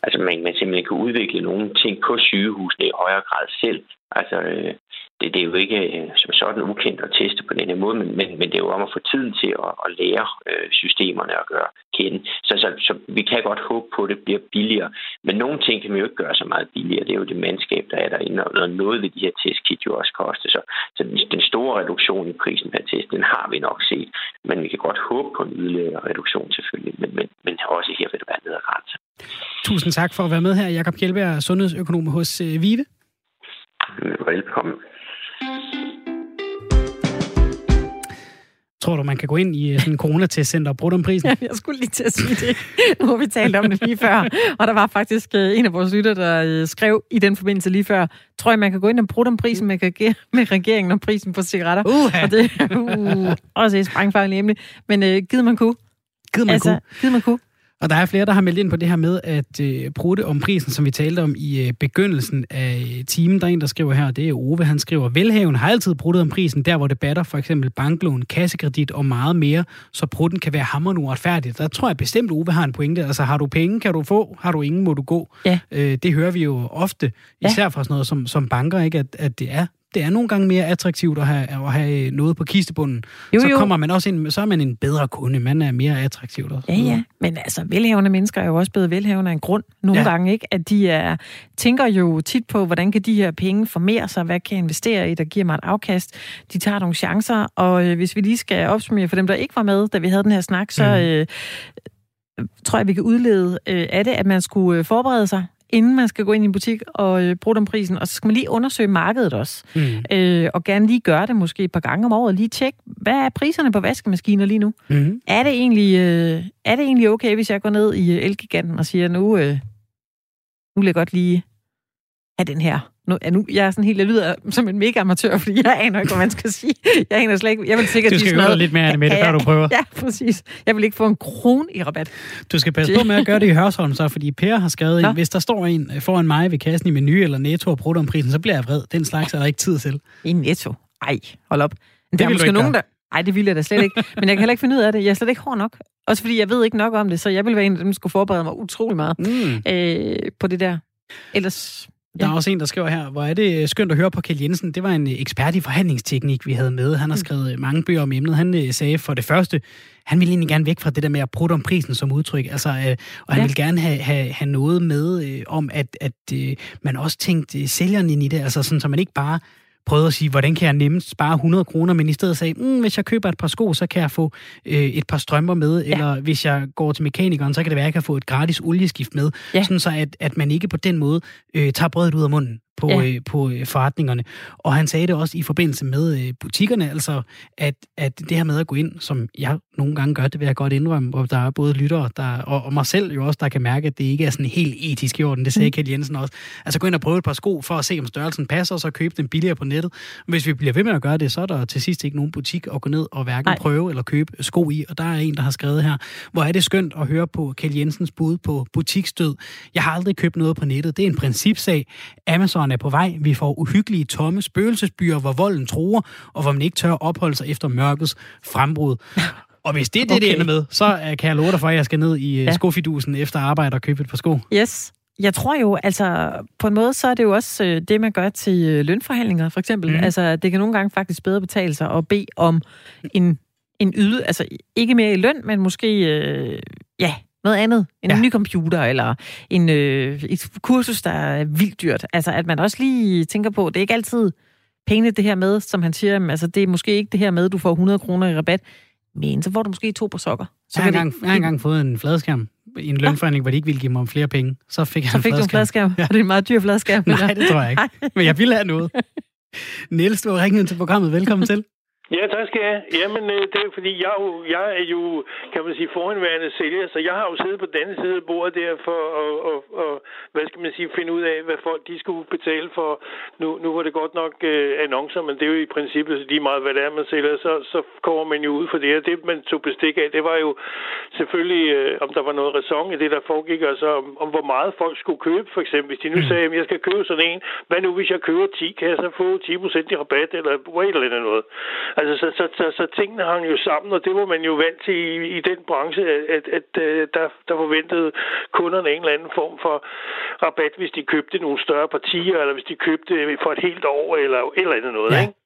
Speaker 6: altså man, man simpelthen kan udvikle nogle ting på sygehusene i højere grad selv. Altså, øh, det, det er jo ikke øh, som sådan ukendt at teste på den her måde, men, men, men det er jo om at få tiden til at, at lære øh, systemerne at gøre kende. Så, så, så vi kan godt håbe på, at det bliver billigere. Men nogle ting kan man jo ikke gøre så meget billigere. Det er jo det mandskab, der er derinde, og noget ved de her testkit jo også koste. Så, så den store reduktion i prisen per test, den har vi nok set. Men vi kan godt håbe på en yderligere reduktion selvfølgelig. Men, men, men også her vil det være ned ad grænse.
Speaker 1: Tusind tak for at være med her, Jakob Kjellberg, sundhedsøkonom hos øh, Vive.
Speaker 6: Velkommen.
Speaker 1: Tror du, man kan gå ind i øh, sådan en coronatestcenter og bruge dem prisen?
Speaker 2: Ja, jeg skulle lige til at sige det. Nu har vi talt om det lige før. Og der var faktisk øh, en af vores lytter, der øh, skrev i den forbindelse lige før, tror jeg, man kan gå ind og bruge dem prisen med, med regeringen og prisen på cigaretter.
Speaker 1: Uh-huh.
Speaker 2: Og det uh, også et sprængfarligt emne. Men uh, givet man kunne.
Speaker 1: Givet man altså, kunne.
Speaker 2: Givet man kunne.
Speaker 1: Og der er flere, der har meldt ind på det her med at øh, bruge det om prisen, som vi talte om i øh, begyndelsen af timen. Der er en, der skriver her, det er Ove, han skriver, Velhaven har altid brugt om prisen, der hvor det batter, for eksempel banklån, kassekredit og meget mere, så prutten kan være hammerende uretfærdigt. Der tror jeg bestemt, Ove har en pointe. Altså har du penge, kan du få, har du ingen, må du gå.
Speaker 2: Ja.
Speaker 1: Øh, det hører vi jo ofte, især ja. fra sådan noget som, som banker, ikke? At, at det er det er nogle gange mere attraktivt at have, at have noget på kistebunden. Jo, så jo. kommer man også ind, så er man en bedre kunde, man er mere attraktiv.
Speaker 2: Ja, ja, men altså velhavende mennesker er jo også blevet velhavende af en grund nogle ja. gange, ikke? At de er, tænker jo tit på, hvordan kan de her penge formere sig, hvad kan jeg investere i, der giver mig et afkast. De tager nogle chancer, og øh, hvis vi lige skal opsummere for dem, der ikke var med, da vi havde den her snak, så mm. øh, tror jeg, vi kan udlede øh, af det, at man skulle øh, forberede sig inden man skal gå ind i en butik og øh, bruge dem prisen. Og så skal man lige undersøge markedet også. Mm. Øh, og gerne lige gøre det måske et par gange om året. Lige tjekke, hvad er priserne på vaskemaskiner lige nu? Mm. Er, det egentlig, øh, er det egentlig okay, hvis jeg går ned i øh, Elgiganten og siger, nu, øh, nu vil jeg godt lige have den her nu, ja, nu, jeg er sådan helt, jeg lyder som en mega amatør, fordi jeg aner ikke, hvad man skal sige. Jeg aner slet ikke, jeg vil sikkert
Speaker 1: Du skal høre lidt mere, med det, før du prøver.
Speaker 2: Ja, præcis. Jeg vil ikke få en kron i rabat.
Speaker 1: Du skal passe på med at gøre det i Hørsholm, så, fordi Per har skrevet ind, hvis der står en foran mig ved kassen i menu eller netto og bruger om prisen, så bliver jeg vred. Den slags er der ikke tid til.
Speaker 2: I netto? Ej, hold op. Det der er måske nogen, der... Ej, det vil jeg da slet ikke. Men jeg kan heller ikke finde ud af det. Jeg er slet ikke hård nok. Også fordi jeg ved ikke nok om det, så jeg vil være en af dem, der skulle forberede mig utrolig meget mm. øh, på det der. Ellers
Speaker 1: der er også en, der skriver her, hvor er det skønt at høre på Kjell Jensen. Det var en ekspert i forhandlingsteknik, vi havde med. Han har mm. skrevet mange bøger om emnet. Han øh, sagde for det første, han ville egentlig gerne væk fra det der med at prutte om prisen som udtryk. Altså, øh, og han ja. ville gerne have, have, have noget med øh, om, at, at øh, man også tænkte øh, sælgeren ind i det. Altså sådan, så man ikke bare prøvede at sige, hvordan kan jeg nemmest spare 100 kroner, men i stedet sagde, mm, hvis jeg køber et par sko, så kan jeg få øh, et par strømper med, ja. eller hvis jeg går til mekanikeren, så kan det være, at jeg kan få et gratis olieskift med, ja. sådan så at, at man ikke på den måde øh, tager brødet ud af munden på, ja. øh, på øh, forretningerne. Og han sagde det også i forbindelse med øh, butikkerne, altså at, at det her med at gå ind, som jeg nogle gange gør, det vil jeg godt indrømme, hvor der er både lyttere der, og, og mig selv jo også, der kan mærke, at det ikke er sådan helt etisk i orden. Det sagde mm. Kjell Jensen også. Altså gå ind og prøve et par sko for at se, om størrelsen passer, og så købe dem billigere på nettet. Hvis vi bliver ved med at gøre det, så er der til sidst ikke nogen butik at gå ned og hverken Nej. prøve eller købe sko i. Og der er en, der har skrevet her, hvor er det skønt at høre på Kjell Jensens bud på butikstød. Jeg har aldrig købt noget på nettet. Det er en principsag. Amazon er på vej. Vi får uhyggelige, tomme spøgelsesbyer, hvor volden tror, og hvor man ikke tør opholde sig efter mørkets frembrud. Og hvis det er det, okay. det ender med, så kan jeg love dig for, at jeg skal ned i øh, ja. skofidusen efter arbejde og købe et par sko.
Speaker 2: Yes. Jeg tror jo, altså på en måde, så er det jo også øh, det, man gør til øh, lønforhandlinger, for eksempel. Mm. Altså, det kan nogle gange faktisk bedre betale sig at bede om en, en yde, altså ikke mere i løn, men måske, øh, ja, noget andet. En ja. ny computer, eller en, øh, et kursus, der er vildt dyrt. Altså, at man også lige tænker på, det er ikke altid pengene det her med, som han siger, altså det er måske ikke det her med, du får 100 kroner i rabat, men så får du måske to på sokker. Så
Speaker 1: jeg, har engang, jeg har engang fået en fladskærm i en lønforhandling, hvor de ikke ville give mig flere penge. Så fik jeg så
Speaker 2: en fik
Speaker 1: fladskærm.
Speaker 2: du en fladskærm? Ja. Og det er en meget dyr fladskærm.
Speaker 1: Nej, det tror jeg ikke. Men jeg ville have noget. Niels, du har ringet til programmet. Velkommen til.
Speaker 7: Ja, tak skal jeg. Jamen, øh, det er fordi, jeg, jo, jeg er jo, kan man sige, forhenværende sælger, så jeg har jo siddet på den side af bordet der for at, og, og, hvad skal man sige, finde ud af, hvad folk de skulle betale for. Nu, nu var det godt nok øh, annoncer, men det er jo i princippet lige meget, hvad det er, man sælger, så, så kommer man jo ud for det. Og det, man tog bestik af, det var jo selvfølgelig, øh, om der var noget ræson i det, der foregik, altså om, om hvor meget folk skulle købe, for eksempel. Hvis de nu sagde, at jeg skal købe sådan en, hvad nu hvis jeg køber 10, kan jeg så få 10% i rabat, eller et eller andet noget. Altså, så, så, så, så tingene hang jo sammen, og det var man jo vant til i, i den branche, at, at, øh, der, der forventede kunderne en eller anden form for rabat, hvis de købte nogle større partier, eller hvis de købte for et helt år, eller eller andet noget, ja. ikke?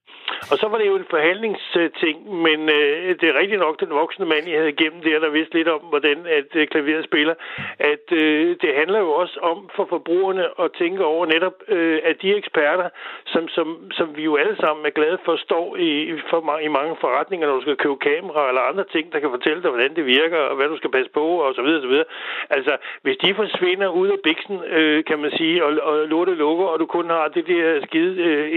Speaker 7: Og så var det jo en forhandlingsting, men øh, det er rigtigt nok den voksne mand, jeg havde igennem der, der vidste lidt om, hvordan at øh, klaveret spiller, at øh, det handler jo også om for forbrugerne at tænke over netop, øh, at de eksperter, som, som, som vi jo alle sammen er glade for, står i, for, i mange forretninger, når du skal købe kamera eller andre ting, der kan fortælle dig, hvordan det virker, og hvad du skal passe på, og så videre, så videre. Altså, hvis de forsvinder ud af biksen, øh, kan man sige, og, og lortet lukker, og du kun har det der skide øh,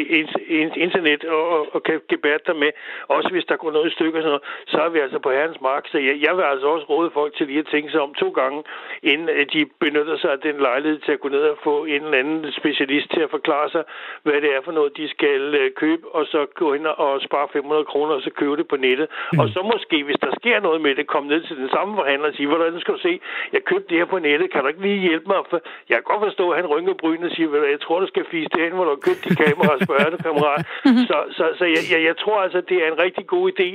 Speaker 7: internet og, og, kan gebære dig med, også hvis der går noget i stykker, sådan noget, så er vi altså på herrens mark. Så jeg, jeg vil altså også råde folk til lige at tænke sig om to gange, inden de benytter sig af den lejlighed til at gå ned og få en eller anden specialist til at forklare sig, hvad det er for noget, de skal øh, købe, og så gå ind og spare 500 kroner, og så købe det på nettet. Mm. Og så måske, hvis der sker noget med det, komme ned til den samme forhandler og sige, hvordan skal du se, jeg købte det her på nettet, kan du ikke lige hjælpe mig? For jeg kan godt forstå, at han rynker brynen og siger, jeg tror, du skal fise det hen, hvor du har købt de kameraer, spørger du, kammerat. Så, så, så jeg, jeg, jeg tror altså, det er en rigtig god idé,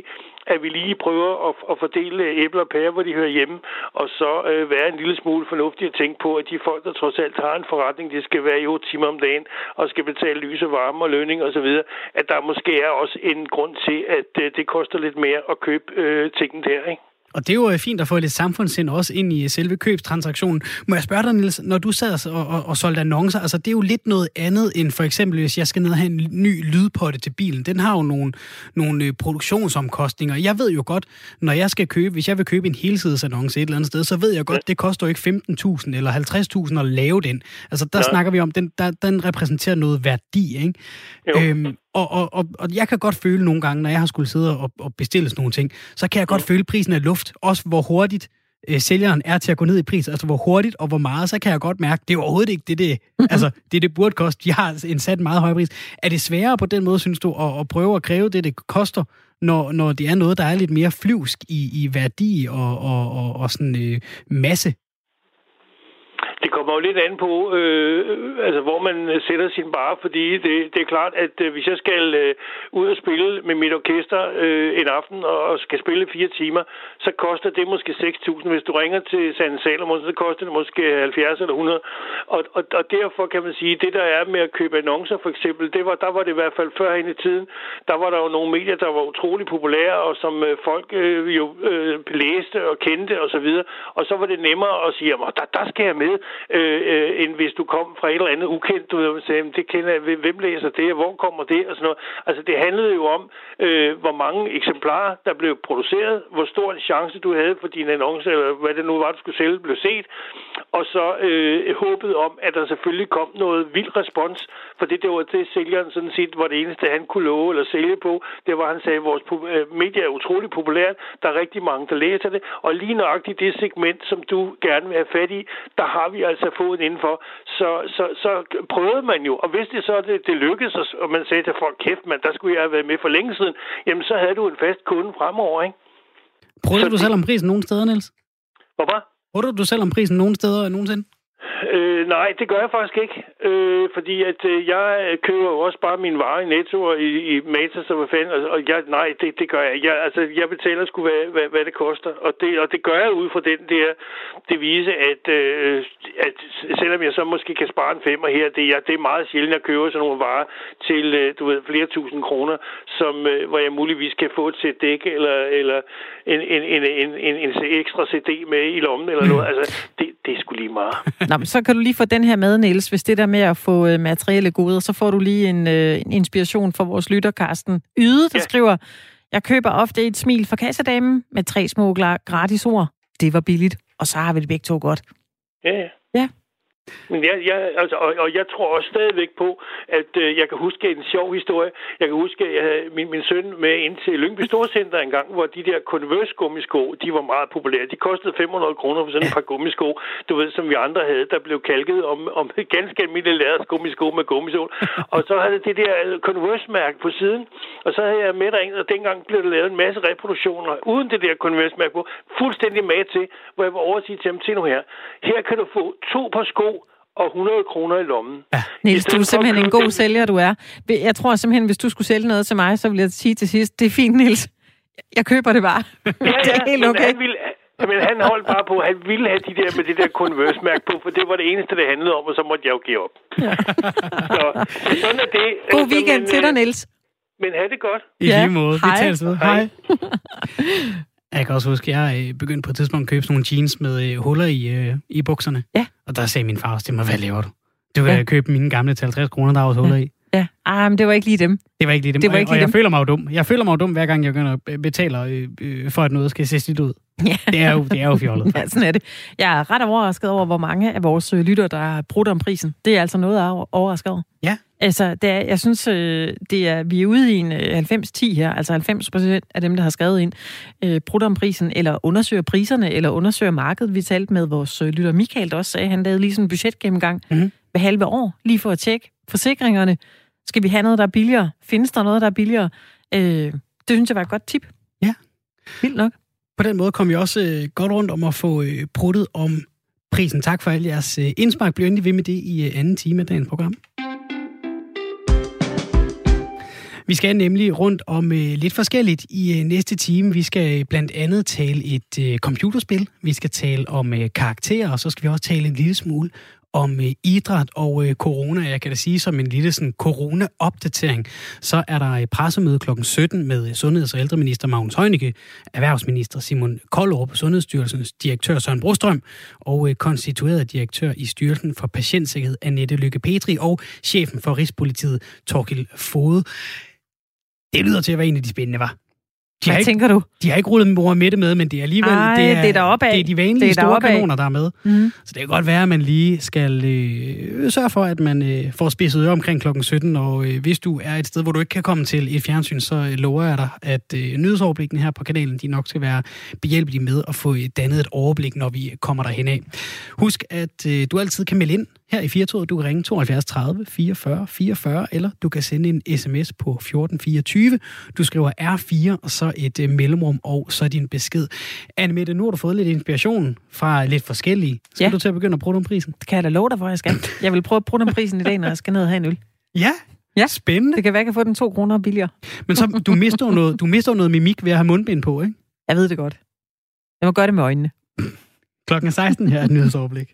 Speaker 7: at vi lige prøver at, at fordele øh, æbler og pærer, hvor de hører hjemme, og så øh, være en lille smule fornuftig at tænke på, at de folk, der trods alt har en forretning, de skal være i 8 timer om dagen, og skal betale lys og varme og lønning osv., at der måske er også en grund til, at øh, det koster lidt mere at købe øh, tingene der, ikke?
Speaker 1: Og det er jo øh, fint at få lidt samfundssind også ind i øh, selve købstransaktionen. Må jeg spørge dig, Niels, når du sad og, og, og solgte annoncer, altså det er jo lidt noget andet end for eksempel, hvis jeg skal ned og have en ny lydpotte til bilen. Den har jo nogle, nogle øh, produktionsomkostninger. Jeg ved jo godt, når jeg skal købe, hvis jeg vil købe en helsidesannonce et eller andet sted, så ved jeg godt, det koster jo ikke 15.000 eller 50.000 at lave den. Altså der ja. snakker vi om, den, der, den repræsenterer noget værdi, ikke? Jo. Øhm, og, og, og, og jeg kan godt føle nogle gange, når jeg har skulle sidde og, og bestille sådan nogle ting, så kan jeg godt mm. føle prisen af luft. Også hvor hurtigt øh, sælgeren er til at gå ned i pris. Altså hvor hurtigt og hvor meget, så kan jeg godt mærke, det er overhovedet ikke det, det, altså, det, det burde koste. De har en sat meget høj pris. Er det sværere på den måde, synes du, at, at prøve at kræve det, det koster, når, når det er noget, der er lidt mere flyvsk i, i værdi og, og, og, og sådan øh, masse
Speaker 7: kommer jo lidt an på, øh, altså, hvor man sætter sin bar, fordi det, det er klart, at øh, hvis jeg skal øh, ud og spille med mit orkester øh, en aften og skal spille fire timer, så koster det måske 6.000. Hvis du ringer til San Salomon, så koster det måske 70 eller 100. Og, og, og derfor kan man sige, det der er med at købe annoncer for eksempel, det var, der var det i hvert fald før i tiden, der var der jo nogle medier, der var utrolig populære, og som øh, folk øh, jo øh, læste og kendte osv. Og, så videre. og så var det nemmere at sige, at der, der skal jeg med Øh, øh, end hvis du kom fra et eller andet ukendt, du ved, sagde, det kender jeg, hvem læser det, og hvor kommer det, og sådan noget. Altså, det handlede jo om, øh, hvor mange eksemplarer, der blev produceret, hvor stor en chance du havde for din annonce, eller hvad det nu var, du skulle sælge, blev set, og så øh, håbet om, at der selvfølgelig kom noget vild respons, for det, det var det, sælgeren sådan set var det eneste, han kunne love eller sælge på. Det var, han sagde, at vores øh, medier er utrolig populært, der er rigtig mange, der læser det, og lige nøjagtigt det segment, som du gerne vil have fat i, der har vi altså foden indenfor. Så, så, så prøvede man jo, og hvis det så det, det lykkedes, og man sagde til folk, kæft man, der skulle jeg have været med for længe siden, jamen så havde du en fast kunde fremover, ikke?
Speaker 1: Prøvede du selv om prisen nogen steder, Niels?
Speaker 7: Hvorfor?
Speaker 1: Prøvede du selv om prisen nogen steder nogensinde?
Speaker 7: Øh, nej, det gør jeg faktisk ikke, øh, fordi at øh, jeg køber jo også bare min varer i Netto og i, i Matas og hvad fanden, og, og jeg, nej, det, det gør jeg ikke. Jeg, altså, jeg betaler sgu, hvad, hvad, hvad det koster, og det, og det gør jeg ud fra den der devise, at, øh, at selvom jeg så måske kan spare en femmer her, det, jeg, det er meget sjældent, at købe sådan nogle varer til, øh, du ved, flere tusind kroner, som, øh, hvor jeg muligvis kan få et sæt dæk eller, eller en, en, en, en, en, en ekstra CD med i lommen eller noget. Altså, det, det er sgu lige meget.
Speaker 2: Nå, men så kan du lige få den her med, Niels. Hvis det der med at få øh, materielle goder, så får du lige en, øh, en inspiration for vores lytter, Karsten Yde, der ja. skriver, jeg køber ofte et smil for kassedamen med tre små gratis ord. Det var billigt, og så har vi det begge to godt.
Speaker 7: Ja, ja.
Speaker 2: Ja.
Speaker 7: Men jeg, jeg, altså, og, og jeg tror også stadigvæk på, at øh, jeg kan huske en sjov historie. Jeg kan huske, at jeg havde min, min søn med ind til Lyngby Storcenter en gang, hvor de der Converse gummisko, de var meget populære. De kostede 500 kroner for sådan et par gummisko, du ved, som vi andre havde, der blev kalket om, om ganske almindelige lærers gummisko med gummisål. Og så havde det der Converse-mærke på siden, og så havde jeg med derind, og dengang blev der lavet en masse reproduktioner uden det der Converse-mærke på, fuldstændig med til, hvor jeg var over at sige til ham, til nu her, her kan du få to par sko, og 100 kroner i lommen. Ja.
Speaker 2: Niels, du er simpelthen en god sælger, du er. Jeg tror simpelthen, hvis du skulle sælge noget til mig, så vil jeg sige til sidst, det er fint, Niels. Jeg køber det bare. Ja, ja, det er helt okay.
Speaker 7: Han, ville, men han holdt bare på, at han ville have de der med det der Converse-mærke på, for det var det eneste, det handlede om, og så måtte jeg jo give op. Ja. så sådan er det.
Speaker 2: God weekend men, til dig, øh, Niels.
Speaker 7: Men have det godt.
Speaker 1: I ja. lige måde. Hej. Vi ved. Hej. Jeg kan også huske, at jeg øh, begyndte på et tidspunkt at købe sådan nogle jeans med øh, huller i, øh, i bukserne.
Speaker 2: Ja.
Speaker 1: Og der sagde min far også til mig, hvad laver du? Du kan ja. købe mine gamle til 50 kroner, der er også huller
Speaker 2: ja.
Speaker 1: i.
Speaker 2: Ja, ah, men det var ikke lige dem.
Speaker 1: Det var ikke lige dem, det var ikke og, lige og jeg dem. føler mig jo dum. Jeg føler mig jo dum, hver gang jeg begynder betaler øh, øh, for, at noget skal se lidt ud. Ja. Det er jo, det er jo fjollet.
Speaker 2: ja, sådan er det. Jeg er ret overrasket over, hvor mange af vores lytter, der har brudt om prisen. Det er altså noget, jeg er overrasket over.
Speaker 1: Ja.
Speaker 2: Altså, det er, jeg synes, øh, det er, vi er ude i en 90-10 her. Altså 90 procent af dem, der har skrevet ind, øh, brudt om prisen, eller undersøger priserne, eller undersøger markedet. Vi talte med vores lytter Michael, der også sagde, han lavede lige sådan en budgetgennemgang mm-hmm. ved halve år, lige for at tjekke forsikringerne, skal vi have noget, der er billigere? Findes der noget, der er billigere? Øh, det synes jeg var et godt tip.
Speaker 1: Ja.
Speaker 2: Vildt nok.
Speaker 1: På den måde kom vi også øh, godt rundt om at få øh, om prisen. Tak for al jeres øh, indspark. Bliv endelig ved med det i øh, anden time af dagens program. Vi skal nemlig rundt om øh, lidt forskelligt i øh, næste time. Vi skal blandt andet tale et øh, computerspil, vi skal tale om øh, karakterer, og så skal vi også tale en lille smule om øh, idræt og øh, corona. Jeg kan da sige som en lille sådan, corona-opdatering, så er der et pressemøde kl. 17 med øh, sundheds- og ældreminister Magnus Heunicke, erhvervsminister Simon Koldrup, Sundhedsstyrelsens direktør Søren Brostrøm og øh, konstitueret direktør i Styrelsen for Patientsikkerhed Annette Lykke Petri og chefen for Rigspolitiet Torkil Fode. Det lyder til at være en af de spændende, var. De
Speaker 2: Hvad
Speaker 1: ikke,
Speaker 2: tænker du?
Speaker 1: de har ikke rullet mor Mette med, men det er alligevel
Speaker 2: Ej,
Speaker 1: det er,
Speaker 2: det er
Speaker 1: det er de vanlige
Speaker 2: Det er
Speaker 1: store kanoner, der er med.
Speaker 2: Mm.
Speaker 1: Så det kan godt være, at man lige skal øh, sørge for, at man øh, får spidset øre omkring klokken 17, og øh, hvis du er et sted, hvor du ikke kan komme til et fjernsyn, så øh, lover jeg dig, at øh, nyhedsoverblikken her på kanalen, de nok skal være behjælpelige med at få øh, dannet et overblik, når vi kommer derhen af. Husk, at øh, du altid kan melde ind her i Firtoget. Du kan ringe 72 30 44 44, eller du kan sende en sms på 1424. Du skriver R4, og så et øh, mellemrum, og så din besked. Anne Mette, nu har du fået lidt inspiration fra lidt forskellige. Skal
Speaker 2: Ja.
Speaker 1: du til at begynde at bruge prisen?
Speaker 2: Det kan jeg da love dig, hvor jeg skal. Jeg vil prøve at bruge den prisen i dag, når jeg skal ned og have en øl.
Speaker 1: Ja,
Speaker 2: Ja.
Speaker 1: spændende.
Speaker 2: Det kan være, at jeg kan få den to kroner billigere.
Speaker 1: Men så, du mister jo noget, du mister noget mimik ved at have mundbind på, ikke?
Speaker 2: Jeg ved det godt. Jeg må gøre det med øjnene.
Speaker 1: Klokken er 16 her er et nyhedsoverblik.